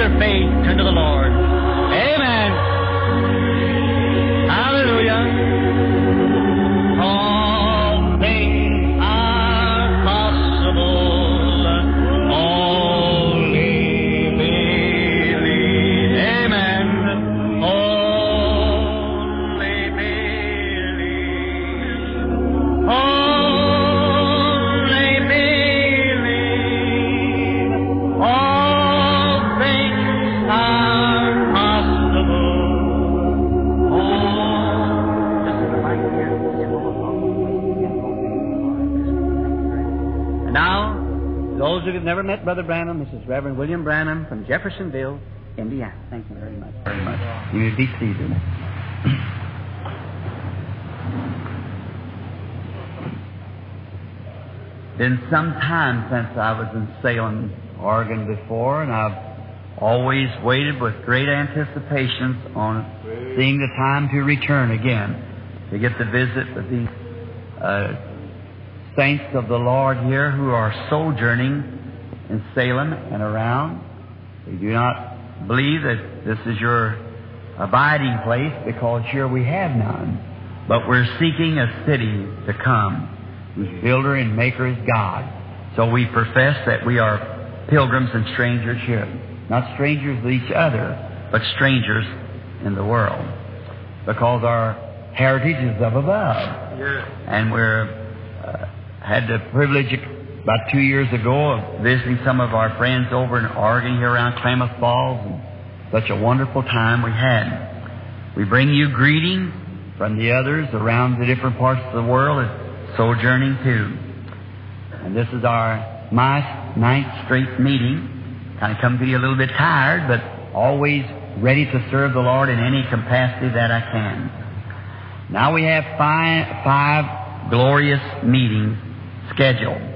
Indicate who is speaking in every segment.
Speaker 1: your faith, turn to the Lord. Brother Branham, this is Reverend William Branham from Jeffersonville, Indiana. Thank you very much. Very much. You be seated. Been some time since I was in Salem, Oregon before, and I've always waited with great anticipations on seeing the time to return again to get to visit with these uh, saints of the Lord here who are sojourning in Salem and around. We do not believe that this is your abiding place because here we have none, but we're seeking a city to come whose builder and maker is God. So we profess that we are pilgrims and strangers here. Not strangers to each other, but strangers in the world. Because our heritage is up above. And we're uh, had the privilege about two years ago visiting some of our friends over in Oregon here around Klamath Falls and such a wonderful time we had. We bring you greetings from the others around the different parts of the world as sojourning too. And this is our my ninth straight meeting. Kind of come to you a little bit tired, but always ready to serve the Lord in any capacity that I can. Now we have five, five glorious meetings scheduled.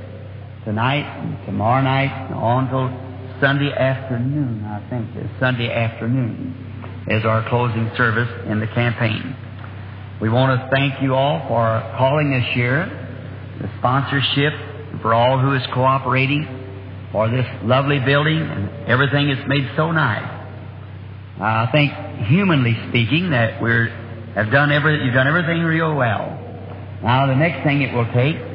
Speaker 1: Tonight and tomorrow night and on till Sunday afternoon, I think it's Sunday afternoon is our closing service in the campaign. We want to thank you all for calling this year, the sponsorship, for all who is cooperating for this lovely building and everything is made so nice. I think, humanly speaking, that we have done every, you've done everything real well. Now, the next thing it will take,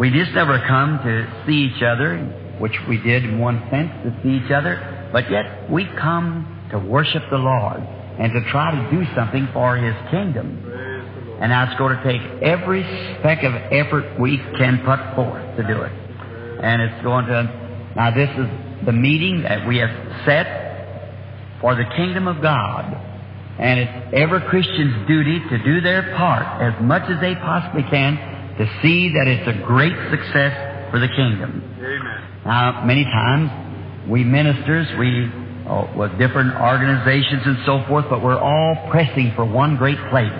Speaker 1: we just never come to see each other, which we did in one sense to see each other, but yet we come to worship the Lord and to try to do something for His kingdom. And it's going to take every speck of effort we can put forth to do it. And it's going to, now this is the meeting that we have set for the kingdom of God. And it's every Christian's duty to do their part as much as they possibly can to see that it's a great success for the kingdom.
Speaker 2: Amen.
Speaker 1: Now, many times we ministers, we oh, with different organizations and so forth, but we're all pressing for one great place.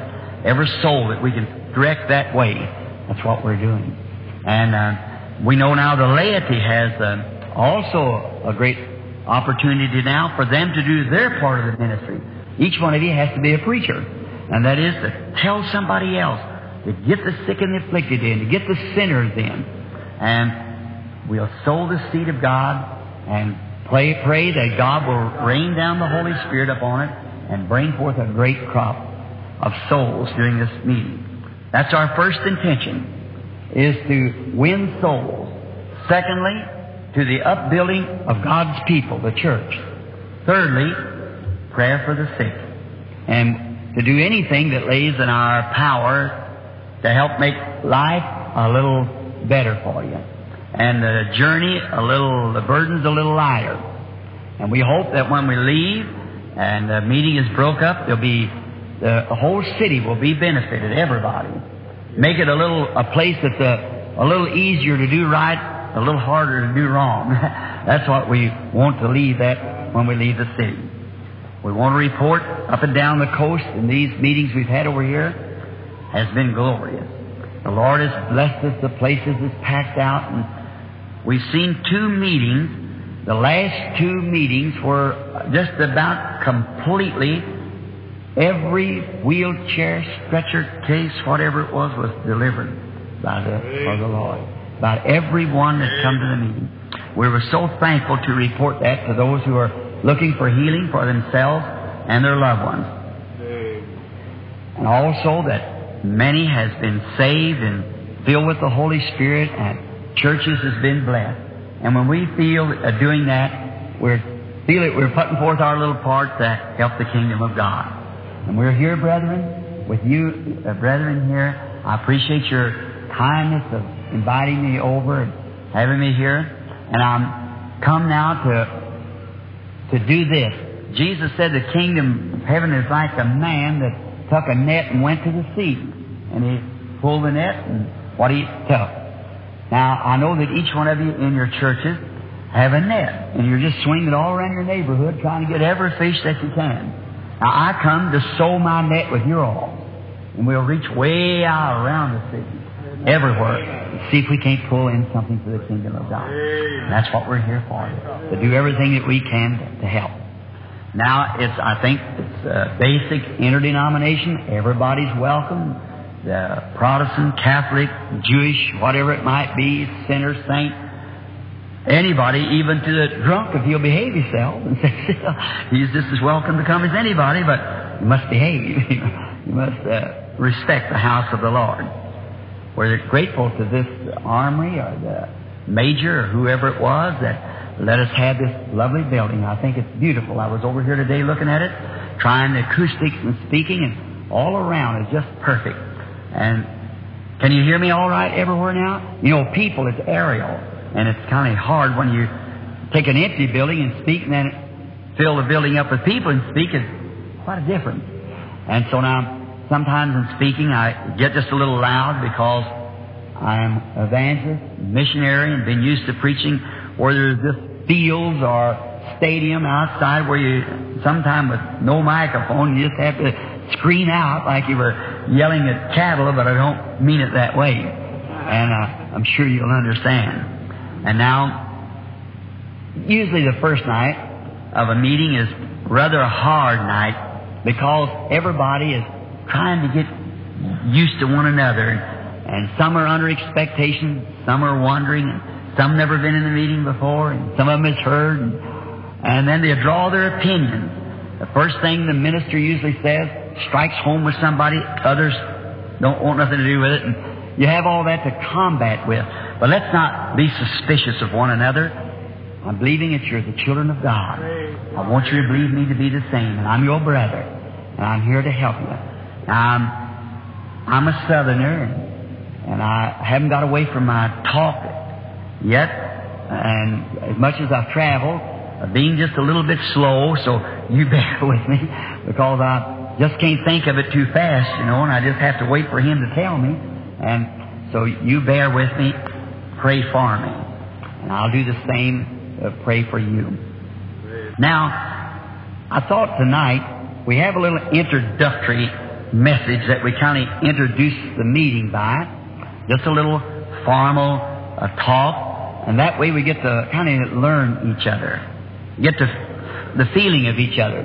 Speaker 1: Every soul that we can direct that way, that's what we're doing. And uh, we know now the laity has uh, also a great opportunity now for them to do their part of the ministry. Each one of you has to be a preacher, and that is to tell somebody else to get the sick and the afflicted in, to get the sinners in, and we'll sow the seed of God and pray, pray that God will rain down the Holy Spirit upon it and bring forth a great crop of souls during this meeting. That's our first intention, is to win souls. Secondly, to the upbuilding of God's people, the church. Thirdly, prayer for the sick. And to do anything that lays in our power to help make life a little better for you. And the journey a little, the burden's a little lighter. And we hope that when we leave and the meeting is broke up, there'll be, the whole city will be benefited, everybody. Make it a little, a place that's a, a little easier to do right, a little harder to do wrong. That's what we want to leave that when we leave the city. We want to report up and down the coast in these meetings we've had over here has been glorious. The Lord has blessed us. The places is packed out, and we've seen two meetings. The last two meetings were just about completely every wheelchair, stretcher case, whatever it was, was delivered by the for the Lord. By everyone that come to the meeting. We were so thankful to report that to those who are looking for healing for themselves and their loved ones. And also that many has been saved and filled with the Holy Spirit and churches has been blessed. And when we feel uh, doing that, we're feel it, we're putting forth our little part to help the kingdom of God. And we're here, brethren, with you, uh, brethren here. I appreciate your kindness of inviting me over and having me here. And I'm come now to, to do this. Jesus said the kingdom of heaven is like a man that took a net and went to the sea. And he pulled the net and what he took. Now, I know that each one of you in your churches have a net, and you're just swinging it all around your neighborhood trying to get every fish that you can. Now, I come to sow my net with you all, and we'll reach way out around the city, everywhere, and see if we can't pull in something for the kingdom of God. And that's what we're here for, to do everything that we can to help. Now, it's, I think, it's a basic interdenomination. Everybody's welcome. The Protestant, Catholic, Jewish, whatever it might be, sinner, saint, anybody, even to the drunk, if he'll behave himself, he's just as welcome to come as anybody, but you must behave. you must uh, respect the house of the Lord. We're grateful to this armory or the major or whoever it was that let us have this lovely building. I think it's beautiful. I was over here today looking at it, trying the acoustics and speaking, and all around is just perfect. And can you hear me all right everywhere now? You know, people, it's aerial. And it's kind of hard when you take an empty building and speak and then fill the building up with people and speak is quite a difference. And so now, sometimes in speaking, I get just a little loud because I'm evangelist, missionary, and been used to preaching where there's just fields or stadium outside where you, sometimes with no microphone, you just have to scream out like you were yelling at cattle, but I don't mean it that way. And uh, I'm sure you'll understand. And now, usually the first night of a meeting is rather a hard night because everybody is trying to get used to one another. And some are under expectation, some are wondering, some never been in the meeting before, and some of them has heard. And, and then they draw their opinions. The first thing the minister usually says strikes home with somebody, others don't want nothing to do with it. And you have all that to combat with. But let's not be suspicious of one another. I'm believing that you're the children of God. I want you to believe me to be the same, and I'm your brother, and I'm here to help you. Now, I'm, I'm a southerner, and I haven't got away from my talk yet, and as much as I've traveled, I'm being just a little bit slow, so you bear with me, because I just can't think of it too fast, you know, and I just have to wait for him to tell me, and so you bear with me pray for me. And I'll do the same, uh, pray for you. Now, I thought tonight we have a little introductory message that we kind of introduce the meeting by. Just a little formal uh, talk, and that way we get to kind of learn each other, get to the feeling of each other.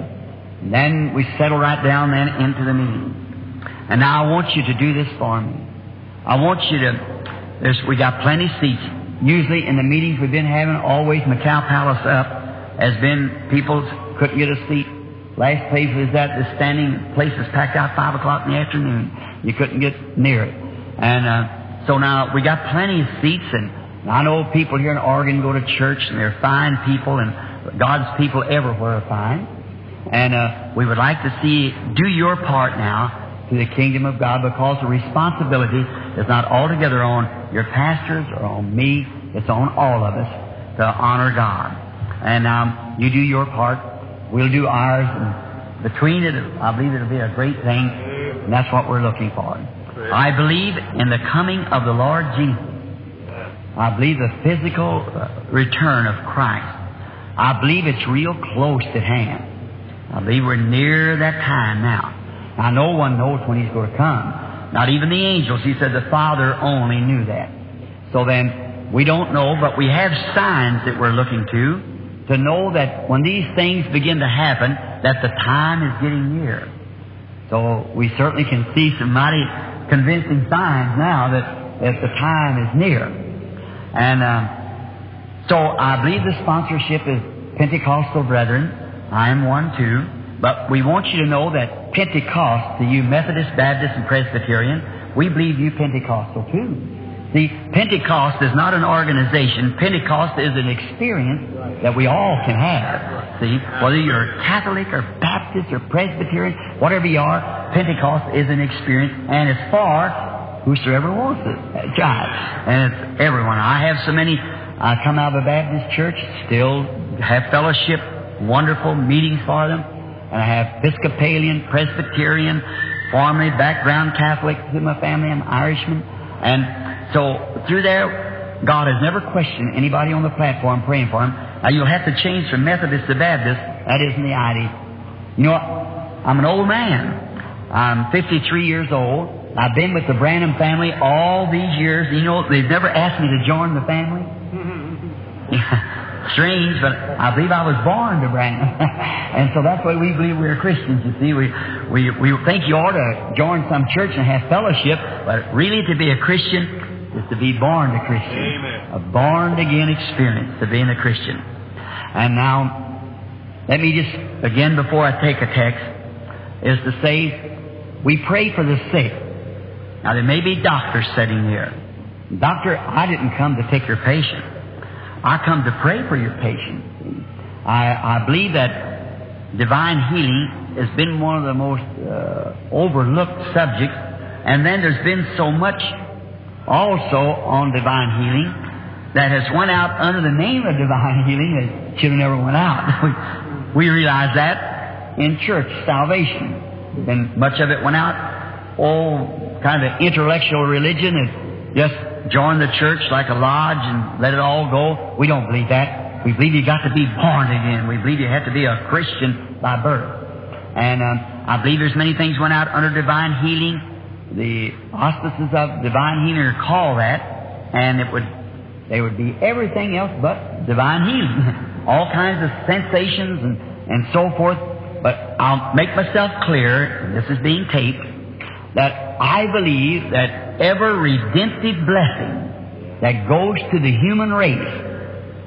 Speaker 1: And then we settle right down then into the meeting. And now I want you to do this for me. I want you to there's, we got plenty seats. Usually in the meetings we've been having, always McCow Palace up has been people couldn't get a seat. Last place was at the standing place was packed out five o'clock in the afternoon. You couldn't get near it. And uh, so now we got plenty of seats, and I know people here in Oregon go to church, and they're fine people, and God's people everywhere are fine. And uh, we would like to see do your part now to the kingdom of God because the responsibility is not altogether on your pastors or on me. It's on all of us to honor God. And um, you do your part. We'll do ours. And between it, I believe it'll be a great thing. And that's what we're looking for. I believe in the coming of the Lord Jesus. I believe the physical uh, return of Christ. I believe it's real close at hand. I believe we're near that time now. Now, no one knows when He's going to come. Not even the angels. He said the Father only knew that. So then, we don't know, but we have signs that we're looking to, to know that when these things begin to happen, that the time is getting near. So we certainly can see some mighty convincing signs now that, that the time is near. And uh, so I believe the sponsorship is Pentecostal Brethren. I am one too. But we want you to know that Pentecost, to you Methodist, Baptist, and Presbyterian, we believe you Pentecostal too. See, Pentecost is not an organization. Pentecost is an experience that we all can have. See, whether you're Catholic or Baptist or Presbyterian, whatever you are, Pentecost is an experience, and it's for whosoever wants it. Uh, Try it. And it's everyone. I have so many, I come out of a Baptist church, still have fellowship, wonderful meetings for them and I have Episcopalian, Presbyterian, formerly background Catholic in my family. I'm Irishman. And so through there, God has never questioned anybody on the platform praying for him. Now you'll have to change from Methodist to Baptist. That isn't the idea. You know what? I'm an old man. I'm 53 years old. I've been with the Branham family all these years. You know, they've never asked me to join the family. Strange, but I believe I was born to Branham. and so that's why we believe we're Christians, you see. We, we, we think you ought to join some church and have fellowship, but really to be a Christian is to be born a Christian.
Speaker 2: Amen.
Speaker 1: A born again experience to being a Christian. And now, let me just, again, before I take a text, is to say, we pray for the sick. Now, there may be doctors sitting here. Doctor, I didn't come to take your patient. I come to pray for your patient. I, I believe that divine healing has been one of the most uh, overlooked subjects, and then there's been so much also on divine healing that has went out under the name of divine healing that should have never went out. we, we realize that in church salvation, and much of it went out. Oh, kind of intellectual religion and just join the church like a lodge and let it all go. We don't believe that. We believe you got to be born again. We believe you have to be a Christian by birth. And um, I believe there's many things went out under divine healing. The auspices of divine healing are called that, and it would they would be everything else but divine healing. all kinds of sensations and, and so forth. But I'll make myself clear, and this is being taped, that I believe that every redemptive blessing that goes to the human race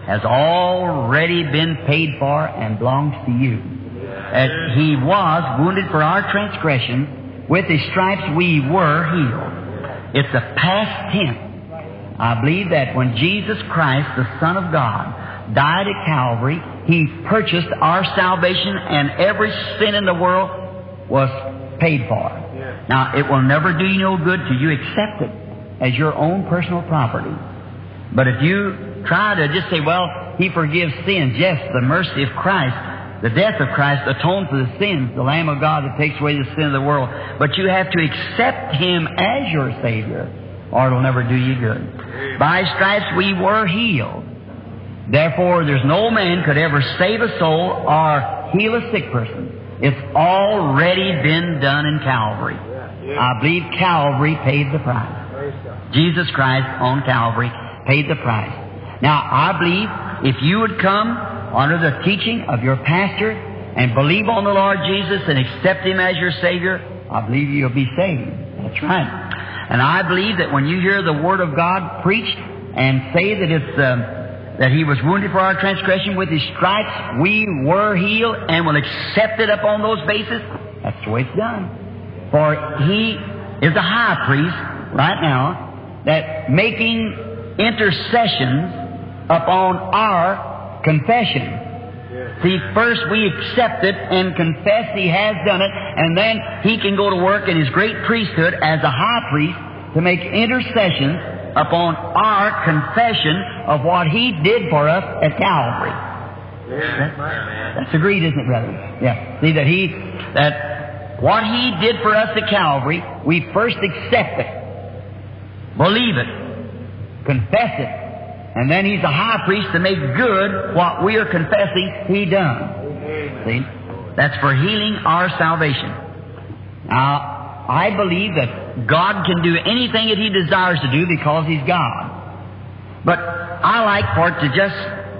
Speaker 1: has already been paid for and belongs to you. That he was wounded for our transgression, with his stripes we were healed. It's a past tense. I believe that when Jesus Christ, the Son of God, died at Calvary, he purchased our salvation and every sin in the world was paid for. Now, it will never do you no good till you accept it as your own personal property. But if you try to just say, well, He forgives sins, yes, the mercy of Christ, the death of Christ atones for the sins, the Lamb of God that takes away the sin of the world. But you have to accept Him as your Savior, or it'll never do you good. By stripes we were healed. Therefore, there's no man could ever save a soul or heal a sick person. It's already been done in Calvary. I believe Calvary paid the price. Jesus Christ on Calvary paid the price. Now, I believe if you would come under the teaching of your pastor and believe on the Lord Jesus and accept Him as your Savior, I believe you'll be saved. That's right. And I believe that when you hear the Word of God preached and say that it's um, that He was wounded for our transgression, with His stripes we were healed, and will accept it upon those bases, that's the way it's done. For he is a high priest right now that making intercessions upon our confession. See, first we accept it and confess He has done it, and then He can go to work in His great priesthood as a high priest to make intercessions upon our confession of what He did for us at Calvary. That's agreed, isn't it, brother? Yeah. See that He that what He did for us at Calvary, we first accept it, believe it, confess it, and then He's a high priest to make good what we are confessing He done. See? That's for healing our salvation. Now, I believe that God can do anything that He desires to do because He's God. But I like for it to just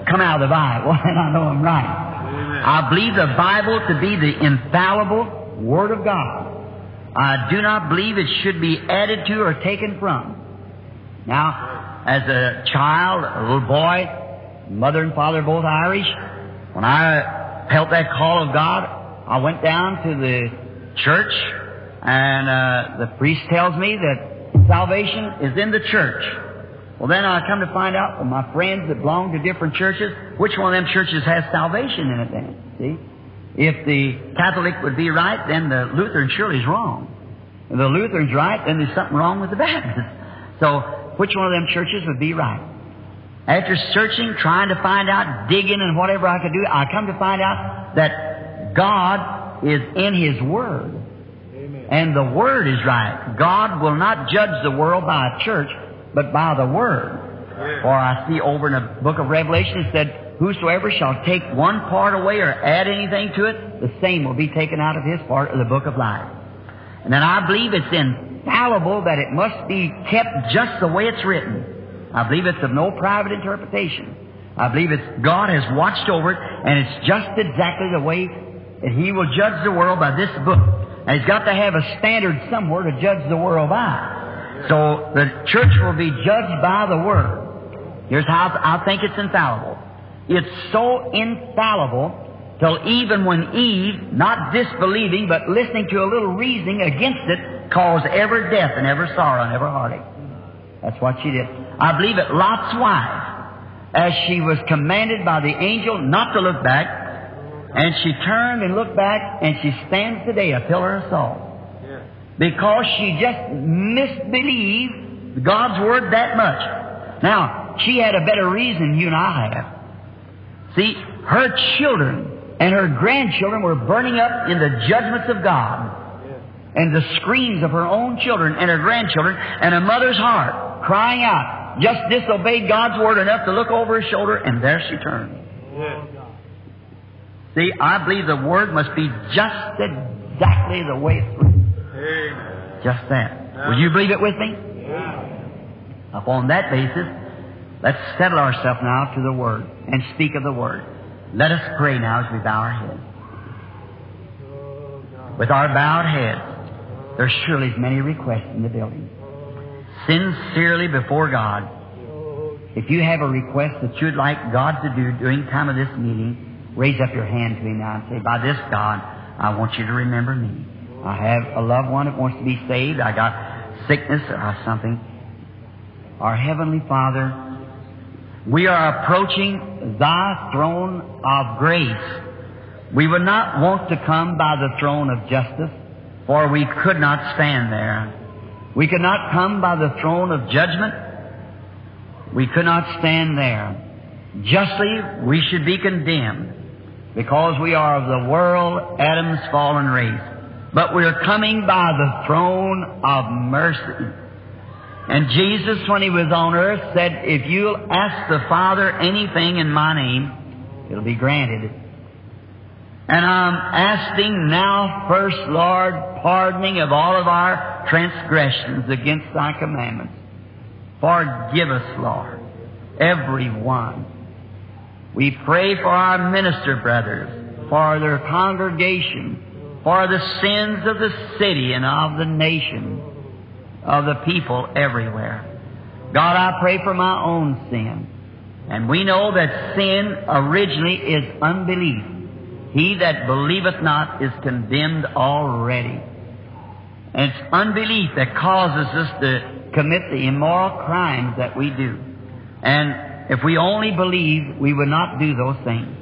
Speaker 1: come out of the Bible, and I know I'm right. I believe the Bible to be the infallible, Word of God. I do not believe it should be added to or taken from. Now, as a child, a little boy, mother and father both Irish, when I felt that call of God. I went down to the church, and uh, the priest tells me that salvation is in the church. Well, then I come to find out from my friends that belong to different churches, which one of them churches has salvation in it then, see? If the Catholic would be right, then the Lutheran surely is wrong. If the Lutheran's right, then there's something wrong with the Baptist. So, which one of them churches would be right? After searching, trying to find out, digging and whatever I could do, I come to find out that God is in His Word.
Speaker 2: Amen.
Speaker 1: And the Word is right. God will not judge the world by a church, but by the Word. For I see over in the book of Revelation it said, Whosoever shall take one part away or add anything to it, the same will be taken out of his part of the book of life. And then I believe it's infallible that it must be kept just the way it's written. I believe it's of no private interpretation. I believe it's God has watched over it, and it's just exactly the way that He will judge the world by this book. And He's got to have a standard somewhere to judge the world by. So the church will be judged by the Word. Here's how I think it's infallible. It's so infallible till even when Eve, not disbelieving, but listening to a little reasoning against it, caused ever death and ever sorrow and ever heartache. That's what she did. I believe it Lot's wife, as she was commanded by the angel not to look back, and she turned and looked back, and she stands today a pillar of salt. Because she just misbelieved God's word that much. Now, she had a better reason you and I have. See, her children and her grandchildren were burning up in the judgments of God. And the screams of her own children and her grandchildren and a mother's heart crying out, just disobeyed God's word enough to look over her shoulder, and there she turned. See, I believe the word must be just exactly the way it's written.
Speaker 2: Amen.
Speaker 1: Just that. Will you believe it with me? Upon that basis, let's settle ourselves now to the Word and speak of the Word. Let us pray now as we bow our heads. With our bowed heads, there surely is many requests in the building. Sincerely before God, if you have a request that you'd like God to do during the time of this meeting, raise up your hand to Him now and say, By this God, I want you to remember me. I have a loved one that wants to be saved. I got sickness or something. Our Heavenly Father, we are approaching Thy throne of grace. We would not want to come by the throne of justice, for we could not stand there. We could not come by the throne of judgment. We could not stand there. Justly, we should be condemned because we are of the world, Adam's fallen race. But we're coming by the throne of mercy. And Jesus, when He was on earth, said, If you'll ask the Father anything in my name, it'll be granted. And I'm asking now first, Lord, pardoning of all of our transgressions against Thy commandments. Forgive us, Lord, every one. We pray for our minister brothers, for their congregation, for the sins of the city and of the nation, of the people everywhere. God, I pray for my own sin. And we know that sin originally is unbelief. He that believeth not is condemned already. And it's unbelief that causes us to commit the immoral crimes that we do. And if we only believe, we would not do those things.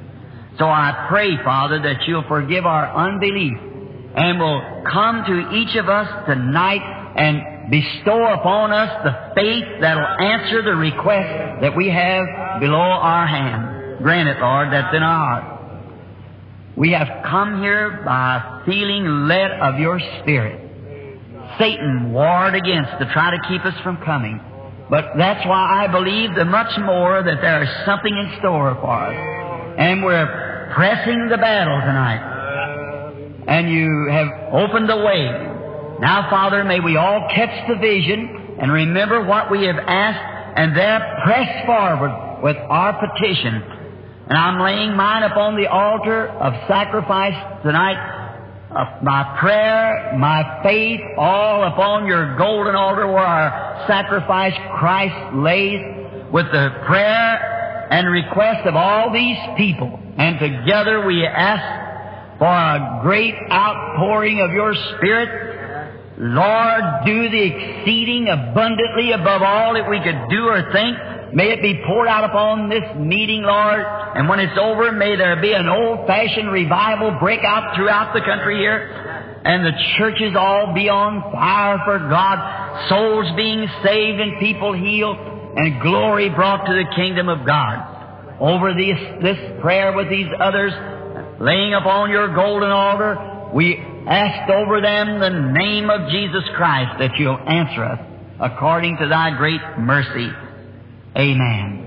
Speaker 1: So I pray, Father, that you'll forgive our unbelief and will come to each of us tonight and bestow upon us the faith that'll answer the request that we have below our hand. Grant it, Lord, that's in our heart. We have come here by feeling led of your Spirit. Satan warred against to try to keep us from coming. But that's why I believe the much more that there is something in store for us. And we're pressing the battle tonight. And you have opened the way. Now, Father, may we all catch the vision and remember what we have asked and there press forward with our petition. And I'm laying mine upon the altar of sacrifice tonight of my prayer, my faith, all upon your golden altar where our sacrifice Christ lays with the prayer and request of all these people. And together we ask for a great outpouring of your Spirit. Lord, do the exceeding abundantly above all that we could do or think. May it be poured out upon this meeting, Lord. And when it's over, may there be an old-fashioned revival break out throughout the country here and the churches all be on fire for God, souls being saved and people healed, and glory brought to the kingdom of God. Over this, this prayer with these others, laying upon your golden altar, we ask over them the name of Jesus Christ that you'll answer us according to thy great mercy. Amen.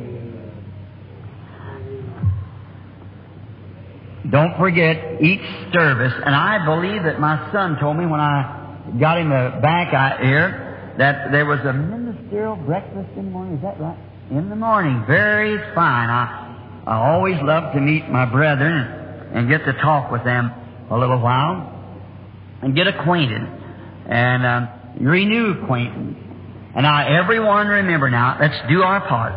Speaker 1: Don't forget each service, and I believe that my son told me when I got him back here that there was a ministerial breakfast in the morning. Is that right? In the morning, very fine. I I always love to meet my brethren and get to talk with them a little while and get acquainted and um, renew acquaintance. And now everyone remember now, let's do our part.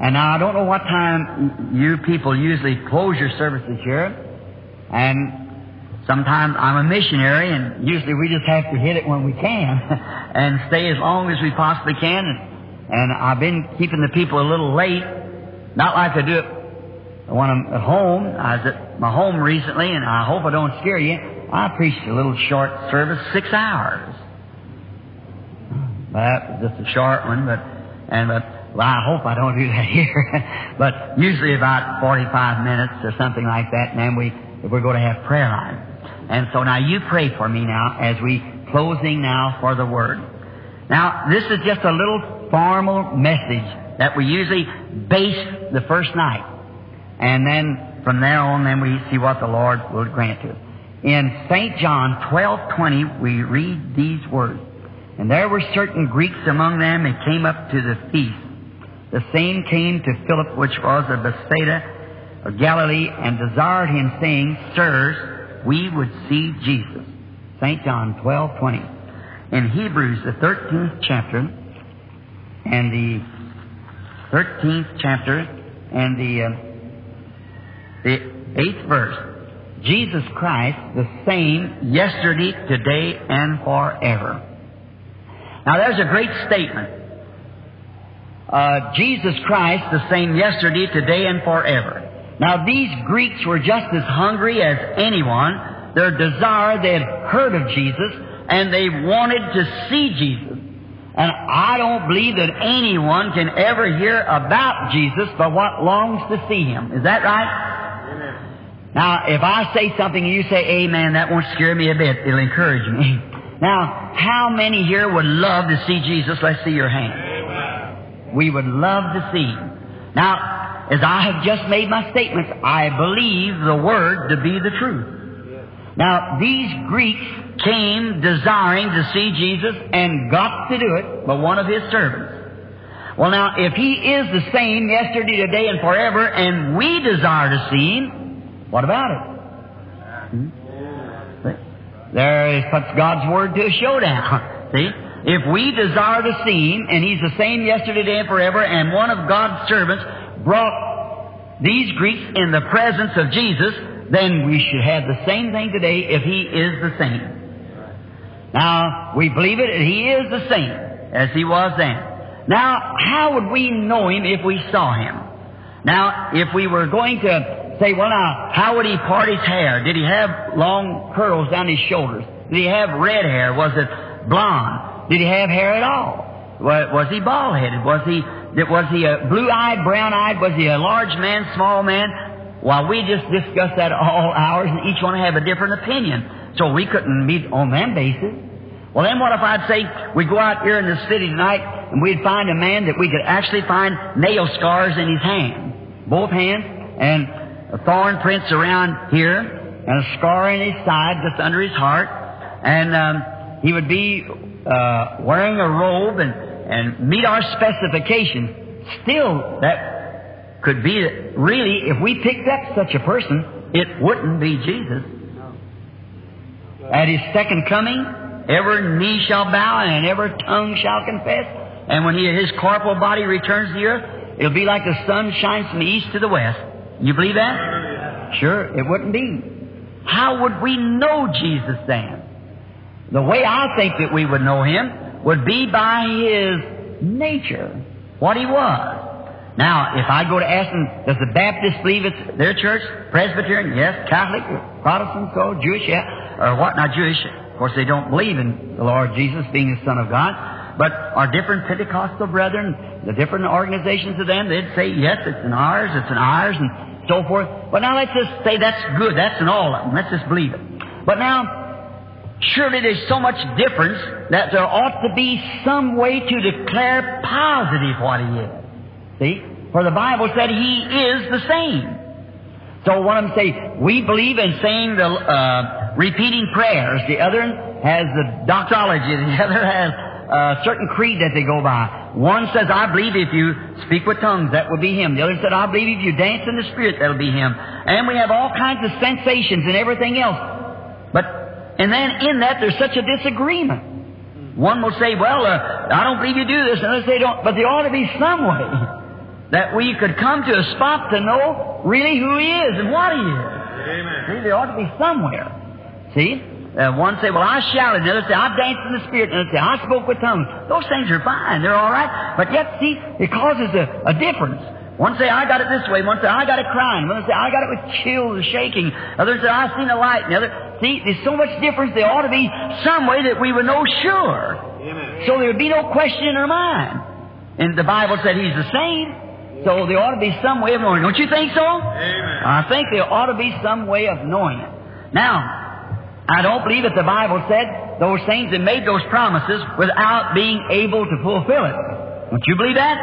Speaker 1: And now I don't know what time you people usually close your services here. And sometimes I'm a missionary, and usually we just have to hit it when we can and stay as long as we possibly can. And, and I've been keeping the people a little late, not like I do it when I'm at home. I was at my home recently, and I hope I don't scare you. I preached a little short service, six hours. That was just a short one, but and but well, I hope I don't do that here. but usually about 45 minutes or something like that, and then we we're going to have prayer line. And so now you pray for me now as we closing now for the word. Now this is just a little formal message that we usually base the first night, and then from there on, then we see what the Lord will grant to us. In St. John 12:20, we read these words. And there were certain Greeks among them that came up to the feast. The same came to Philip, which was of Bethsaida of Galilee, and desired him, saying, Sirs, we would see Jesus. St. John 12:20. In Hebrews, the 13th chapter, and the 13th chapter, and the uh, the eighth verse, Jesus Christ, the same yesterday, today, and forever. Now there's a great statement. Uh, Jesus Christ, the same yesterday, today, and forever. Now these Greeks were just as hungry as anyone. Their desire, they had heard of Jesus, and they wanted to see Jesus. And I don't believe that anyone can ever hear about Jesus but what longs to see Him. Is that right? Now, if I say something and you say amen, that won't scare me a bit. It'll encourage me. Now, how many here would love to see Jesus? Let's see your hand. We would love to see Him. Now, as I have just made my statements, I believe the Word to be the truth. Now, these Greeks came desiring to see Jesus and got to do it by one of His servants. Well, now, if He is the same yesterday, today, and forever, and we desire to see Him, what about it? Hmm? There is puts God's Word to a showdown. See? If we desire to see Him, and He's the same yesterday, today, and forever, and one of God's servants brought these Greeks in the presence of Jesus, then we should have the same thing today if He is the same. Now, we believe it, He is the same as He was then. Now, how would we know Him if we saw Him? Now, if we were going to say, well now, how would He part His hair? Did He have long curls down His shoulders? Did He have red hair? Was it blonde? Did He have hair at all? Was, He bald-headed? Was He, was He a blue-eyed, brown-eyed? Was He a large man, small man? Well, we just discussed that all hours and each one have a different opinion. So we couldn't meet on that basis. Well, then what if I'd say we go out here in the city tonight and we'd find a man that we could actually find nail scars in his hand, both hands, and thorn prints around here, and a scar in his side just under his heart, and um, he would be uh, wearing a robe and, and meet our specifications. Still, that could be that really, if we picked up such a person, it wouldn't be Jesus. At his second coming, every knee shall bow and every tongue shall confess. And when he, his corporal body returns to the earth, it'll be like the sun shines from the east to the west. You believe that? Sure, it wouldn't be. How would we know Jesus then? The way I think that we would know Him would be by His nature, what He was. Now, if I go to ask them, does the Baptist believe it's their church? Presbyterian? Yes. Catholic? Protestant? So? Jewish? Yeah. Or what? Not Jewish. Of course, they don't believe in the Lord Jesus being the Son of God. But our different Pentecostal brethren, the different organizations of them, they'd say, yes, it's in ours, it's in ours, and so forth. But now let's just say that's good. That's in all of them. Let's just believe it. But now, surely there's so much difference that there ought to be some way to declare positive what He is. See? For the Bible said He is the same. So one of them say, we believe in saying the, uh, repeating prayers. The other has the doxology. The other has a certain creed that they go by. One says, I believe if you speak with tongues, that will be Him. The other said, I believe if you dance in the Spirit, that'll be Him. And we have all kinds of sensations and everything else. But, and then in that there's such a disagreement. One will say, well, uh, I don't believe you do this. And others say, don't. But there ought to be some way that we could come to a spot to know really who He is and what He is.
Speaker 2: Amen.
Speaker 1: See, there ought to be somewhere. See? Uh, one say, well, I shouted. The other say, I danced in the Spirit. The other say, I spoke with tongues. Those things are fine. They're all right. But yet, see, it causes a, a difference. One say, I got it this way. One say, I got it crying. One say, I got it with chills, shaking. Others say, I seen the light. And the other, see, there's so much difference. There ought to be some way that we would know sure.
Speaker 2: Amen.
Speaker 1: So there would be no question in our mind. And the Bible said He's the same. So there ought to be some way of knowing. Don't you think so?
Speaker 2: Amen.
Speaker 1: I think there ought to be some way of knowing it. Now, I don't believe that the Bible said those things and made those promises without being able to fulfill it. Don't you believe that?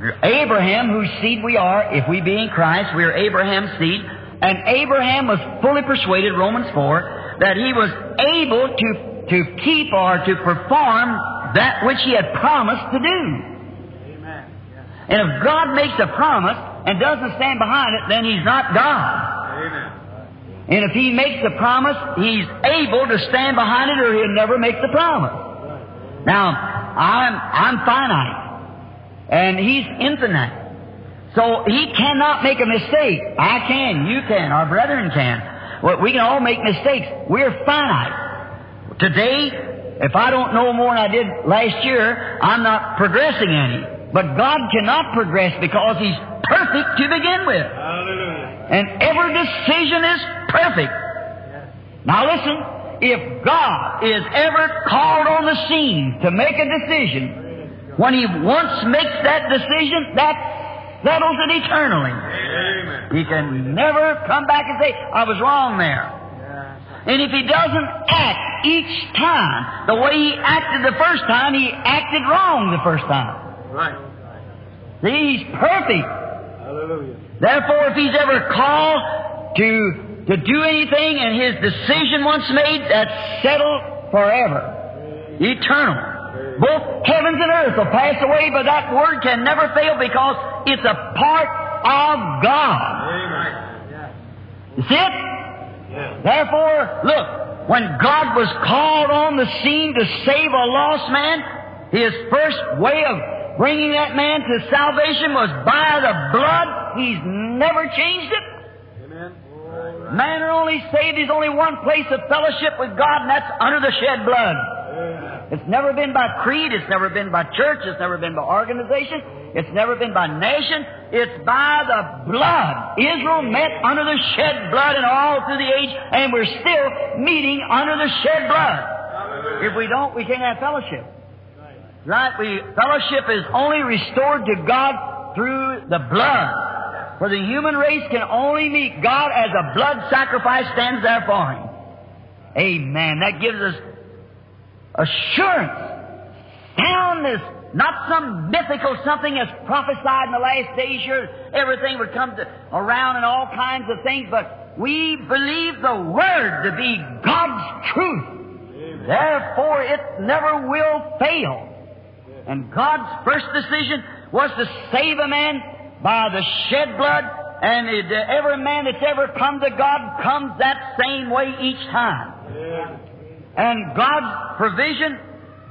Speaker 2: Right.
Speaker 1: Abraham, whose seed we are, if we be in Christ, we are Abraham's seed. And Abraham was fully persuaded, Romans 4, that he was able to, to keep or to perform that which he had promised to do.
Speaker 2: Amen.
Speaker 1: And if God makes a promise and doesn't stand behind it, then he's not God.
Speaker 2: Amen.
Speaker 1: And if he makes the promise, he's able to stand behind it or he'll never make the promise. Now, I'm, I'm finite. And he's infinite. So he cannot make a mistake. I can, you can, our brethren can. Well, we can all make mistakes. We're finite. Today, if I don't know more than I did last year, I'm not progressing any. But God cannot progress because He's perfect to begin with.
Speaker 2: Hallelujah.
Speaker 1: And every decision is perfect. Now listen, if God is ever called on the scene to make a decision, when He once makes that decision, that settles it eternally.
Speaker 2: Amen.
Speaker 1: He can never come back and say, I was wrong there. And if he doesn't act each time the way he acted the first time, he acted wrong the first time.
Speaker 2: Right.
Speaker 1: See, he's perfect.
Speaker 2: Hallelujah.
Speaker 1: Therefore, if he's ever called to, to do anything and his decision once made, that's settled forever. Eternal. Both heavens and earth will pass away, but that word can never fail because it's a part of God. You see it? Therefore, look, when God was called on the scene to save a lost man, his first way of bringing that man to salvation was by the blood. He's never changed it.
Speaker 2: Amen.
Speaker 1: Man are only saved, there's only one place of fellowship with God, and that's under the shed blood.
Speaker 2: Amen.
Speaker 1: It's never been by creed, it's never been by church, it's never been by organization, it's never been by nation, it's by the blood. Israel met under the shed blood and all through the age, and we're still meeting under the shed blood. If we don't, we can't have fellowship. Right? We, fellowship is only restored to God through the blood. For the human race can only meet God as a blood sacrifice stands there for him. Amen. That gives us assurance, soundness, not some mythical something as prophesied in the last days. Sure, everything would come to, around and all kinds of things, but we believe the Word to be God's truth. Therefore, it never will fail. And God's first decision was to save a man by the shed blood, and it, uh, every man that's ever come to God comes that same way each time.
Speaker 2: Amen.
Speaker 1: And God's provision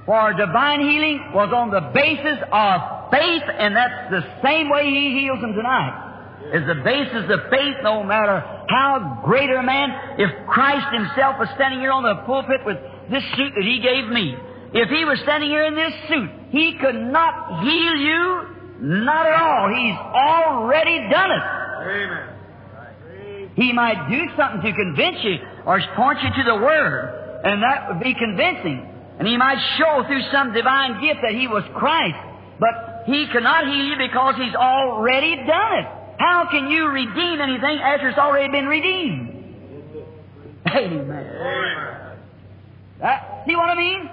Speaker 1: for divine healing was on the basis of faith, and that's the same way He heals them tonight. Is the basis of faith, no matter how great a man, if Christ Himself was standing here on the pulpit with this suit that He gave me, if He was standing here in this suit, He could not heal you, not at all. He's already done it.
Speaker 2: Amen.
Speaker 1: He might do something to convince you or point you to the Word, and that would be convincing. And He might show through some divine gift that He was Christ, but He cannot heal you because He's already done it. How can you redeem anything after it's already been redeemed? Amen.
Speaker 2: Amen.
Speaker 1: That, see what I mean?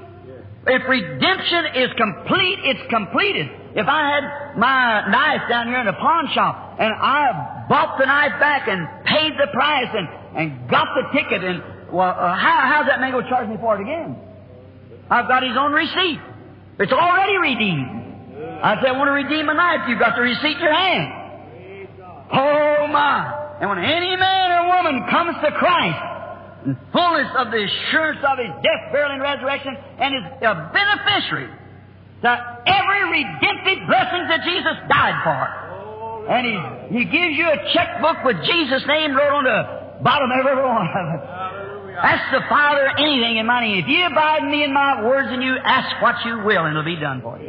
Speaker 1: If redemption is complete, it's completed. If I had my knife down here in the pawn shop and I bought the knife back and paid the price and, and got the ticket and, well, uh, how, how's that man going to charge me for it again? I've got his own receipt. It's already redeemed. I said, I want to redeem a knife. You've got the receipt in your hand. Oh my! And when any man or woman comes to Christ, fullness of the assurance of his death, burial, and resurrection, and is a uh, beneficiary to every redemptive blessing that Jesus died for. And he, he gives you a checkbook with Jesus' name wrote on the bottom of every one of them.
Speaker 2: Hallelujah.
Speaker 1: That's the Father anything in my name. If you abide in me and my words, and you ask what you will, and it'll be done for you.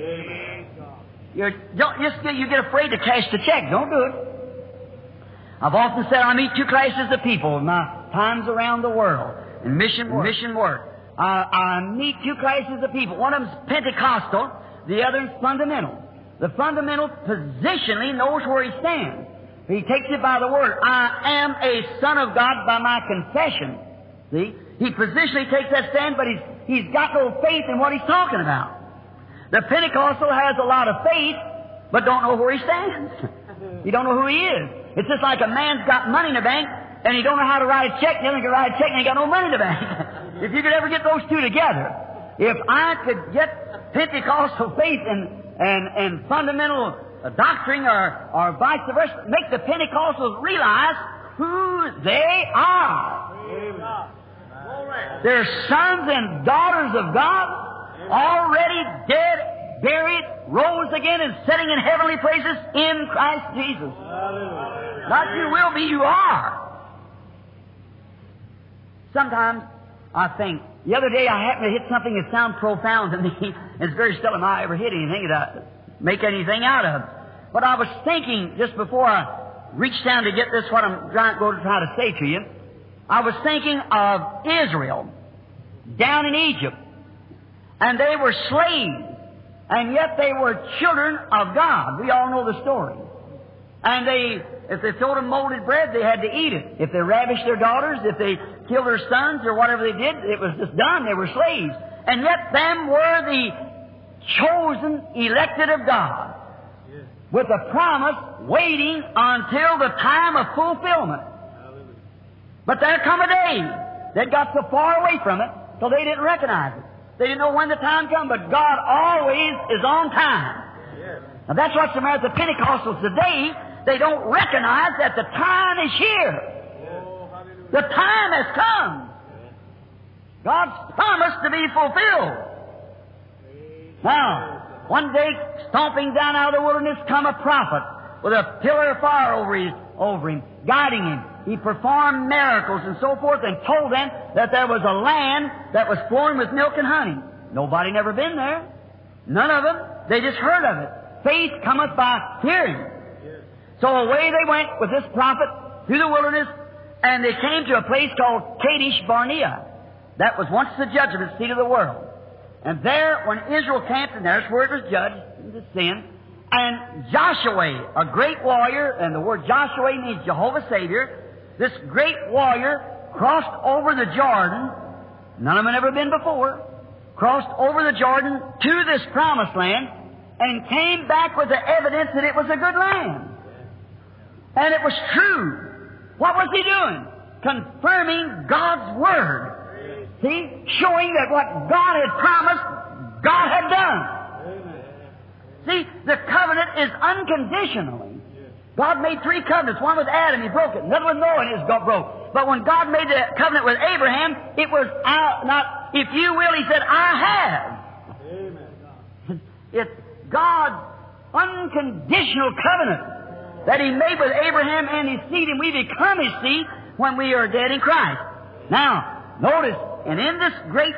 Speaker 1: You're, don't just you get afraid to cash the check. Don't do it. I've often said I meet two classes of people in my times around the world in mission work. Mission work. I, I meet two classes of people. One of them's Pentecostal, the other is fundamental. The fundamental positionally knows where he stands. He takes it by the word. I am a son of God by my confession. See? He positionally takes that stand, but he's, he's got no faith in what he's talking about. The Pentecostal has a lot of faith, but don't know where he stands. he don't know who he is. It's just like a man's got money in the bank, and he don't know how to write a check, the other can write a check, and he got no money in the bank. if you could ever get those two together, if I could get Pentecostal faith and, and, and fundamental doctrine or, or vice versa, make the Pentecostals realize who they are. They're sons and daughters of God, already dead, buried, rose again, and sitting in heavenly places in Christ Jesus.
Speaker 2: Hallelujah.
Speaker 1: Not you will be, you are. Sometimes I think, the other day I happened to hit something that sounded profound to me. It's very seldom I ever hit anything that I make anything out of. But I was thinking just before I reached down to get this, what I'm trying, going to try to say to you, I was thinking of Israel down in Egypt. And they were slaves. And yet they were children of God. We all know the story. And they, if they told them molded bread, they had to eat it. If they ravished their daughters, if they killed their sons or whatever they did, it was just done. They were slaves. And yet them were the chosen, elected of God. With a promise waiting until the time of fulfillment. But there come a day that got so far away from it till they didn't recognize it. They didn't know when the time come, but God always is on time.
Speaker 2: Yes.
Speaker 1: Now that's what's the matter with the Pentecostals today. They don't recognize that the time is here. The time has come. God's promise to be fulfilled. Now, one day, stomping down out of the wilderness, come a prophet with a pillar of fire over, his, over him, guiding him. He performed miracles and so forth and told them that there was a land that was flowing with milk and honey. Nobody never been there. None of them. They just heard of it. Faith cometh by hearing. So away they went with this prophet through the wilderness, and they came to a place called Kadesh Barnea. That was once the judgment seat of the world. And there, when Israel camped, and there's where it was judged into sin, and Joshua, a great warrior, and the word Joshua means Jehovah Savior, this great warrior crossed over the Jordan, none of them had ever been before, crossed over the Jordan to this promised land, and came back with the evidence that it was a good land. And it was true. What was he doing? Confirming God's Word. See? Showing that what God had promised, God had done. See, the covenant is unconditionally. God made three covenants. One with Adam, he broke it. Another with Noah, and his got broke. But when God made the covenant with Abraham, it was out, not, if you will, he said, I have.
Speaker 2: Amen.
Speaker 1: It's God's unconditional covenant that He made with Abraham and his seed, and we become His seed when we are dead in Christ. Now, notice, and in this great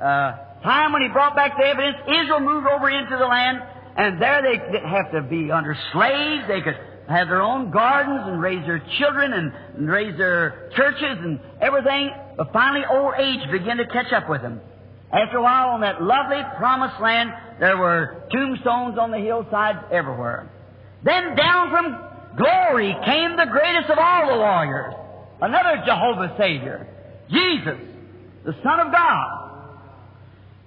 Speaker 1: uh, time when He brought back the evidence, Israel moved over into the land, and there they have to be under slaves. They could have their own gardens and raise their children and, and raise their churches and everything. But finally, old age began to catch up with them. After a while, on that lovely promised land, there were tombstones on the hillsides everywhere. Then down from glory came the greatest of all the warriors, another Jehovah Savior, Jesus, the Son of God.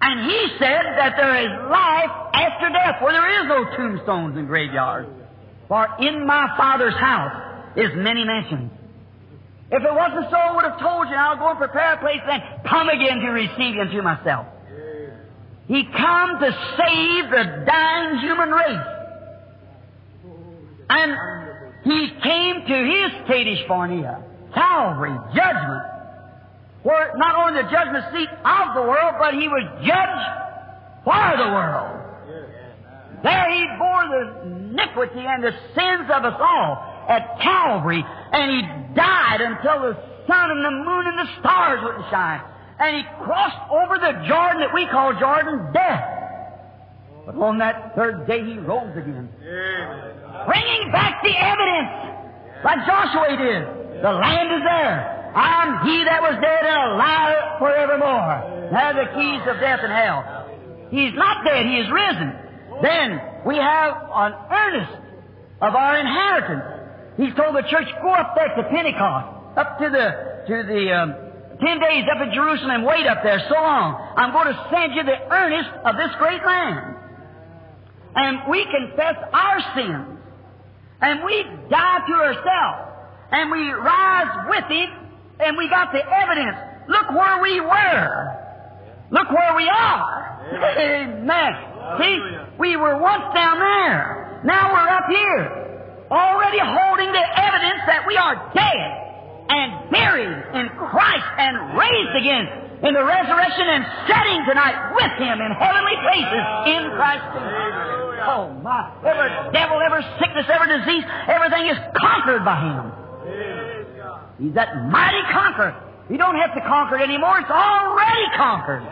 Speaker 1: And he said that there is life after death, where there is no tombstones and graveyards. For in my Father's house is many mansions. If it wasn't so, I would have told you, I'll go and prepare a place then come again to receive you unto myself. He come to save the dying human race. And he came to his Kadesh Barnea, Calvary, judgment, where not only the judgment seat of the world, but he was judged for the world. There he bore the iniquity and the sins of us all at Calvary, and he died until the sun and the moon and the stars wouldn't shine. And he crossed over the Jordan that we call Jordan, death. But on that third day he rose again. Bringing back the evidence, like Joshua did. The land is there. I'm he that was dead and alive forevermore. Have the keys of death and hell. He's not dead, he is risen. Then we have an earnest of our inheritance. He's told the church, go up there to Pentecost, up to the, to the, um, ten days up in Jerusalem wait up there so long. I'm going to send you the earnest of this great land. And we confess our sins. And we die to ourselves. And we rise with Him. And we got the evidence. Look where we were. Look where we are. Amen. See, we were once down there. Now we're up here. Already holding the evidence that we are dead and buried in Christ and raised again in the resurrection and setting tonight with Him in heavenly places in Christ Jesus. Oh my. Every devil, every sickness, every disease, everything is conquered by Him. He's that mighty conqueror. You don't have to conquer it anymore. It's already conquered.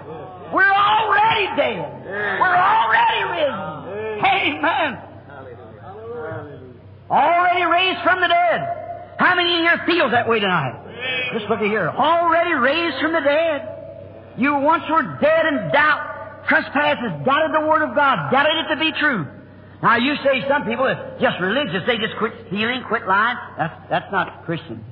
Speaker 1: We're already dead. We're already risen. Amen. Already raised from the dead. How many in here feel that way tonight? Just look at here. Already raised from the dead. You once were dead in doubt, trespasses, doubted the Word of God, doubted it to be true. Now you say some people are just religious, they just quit stealing, quit lying. That's, that's not Christian.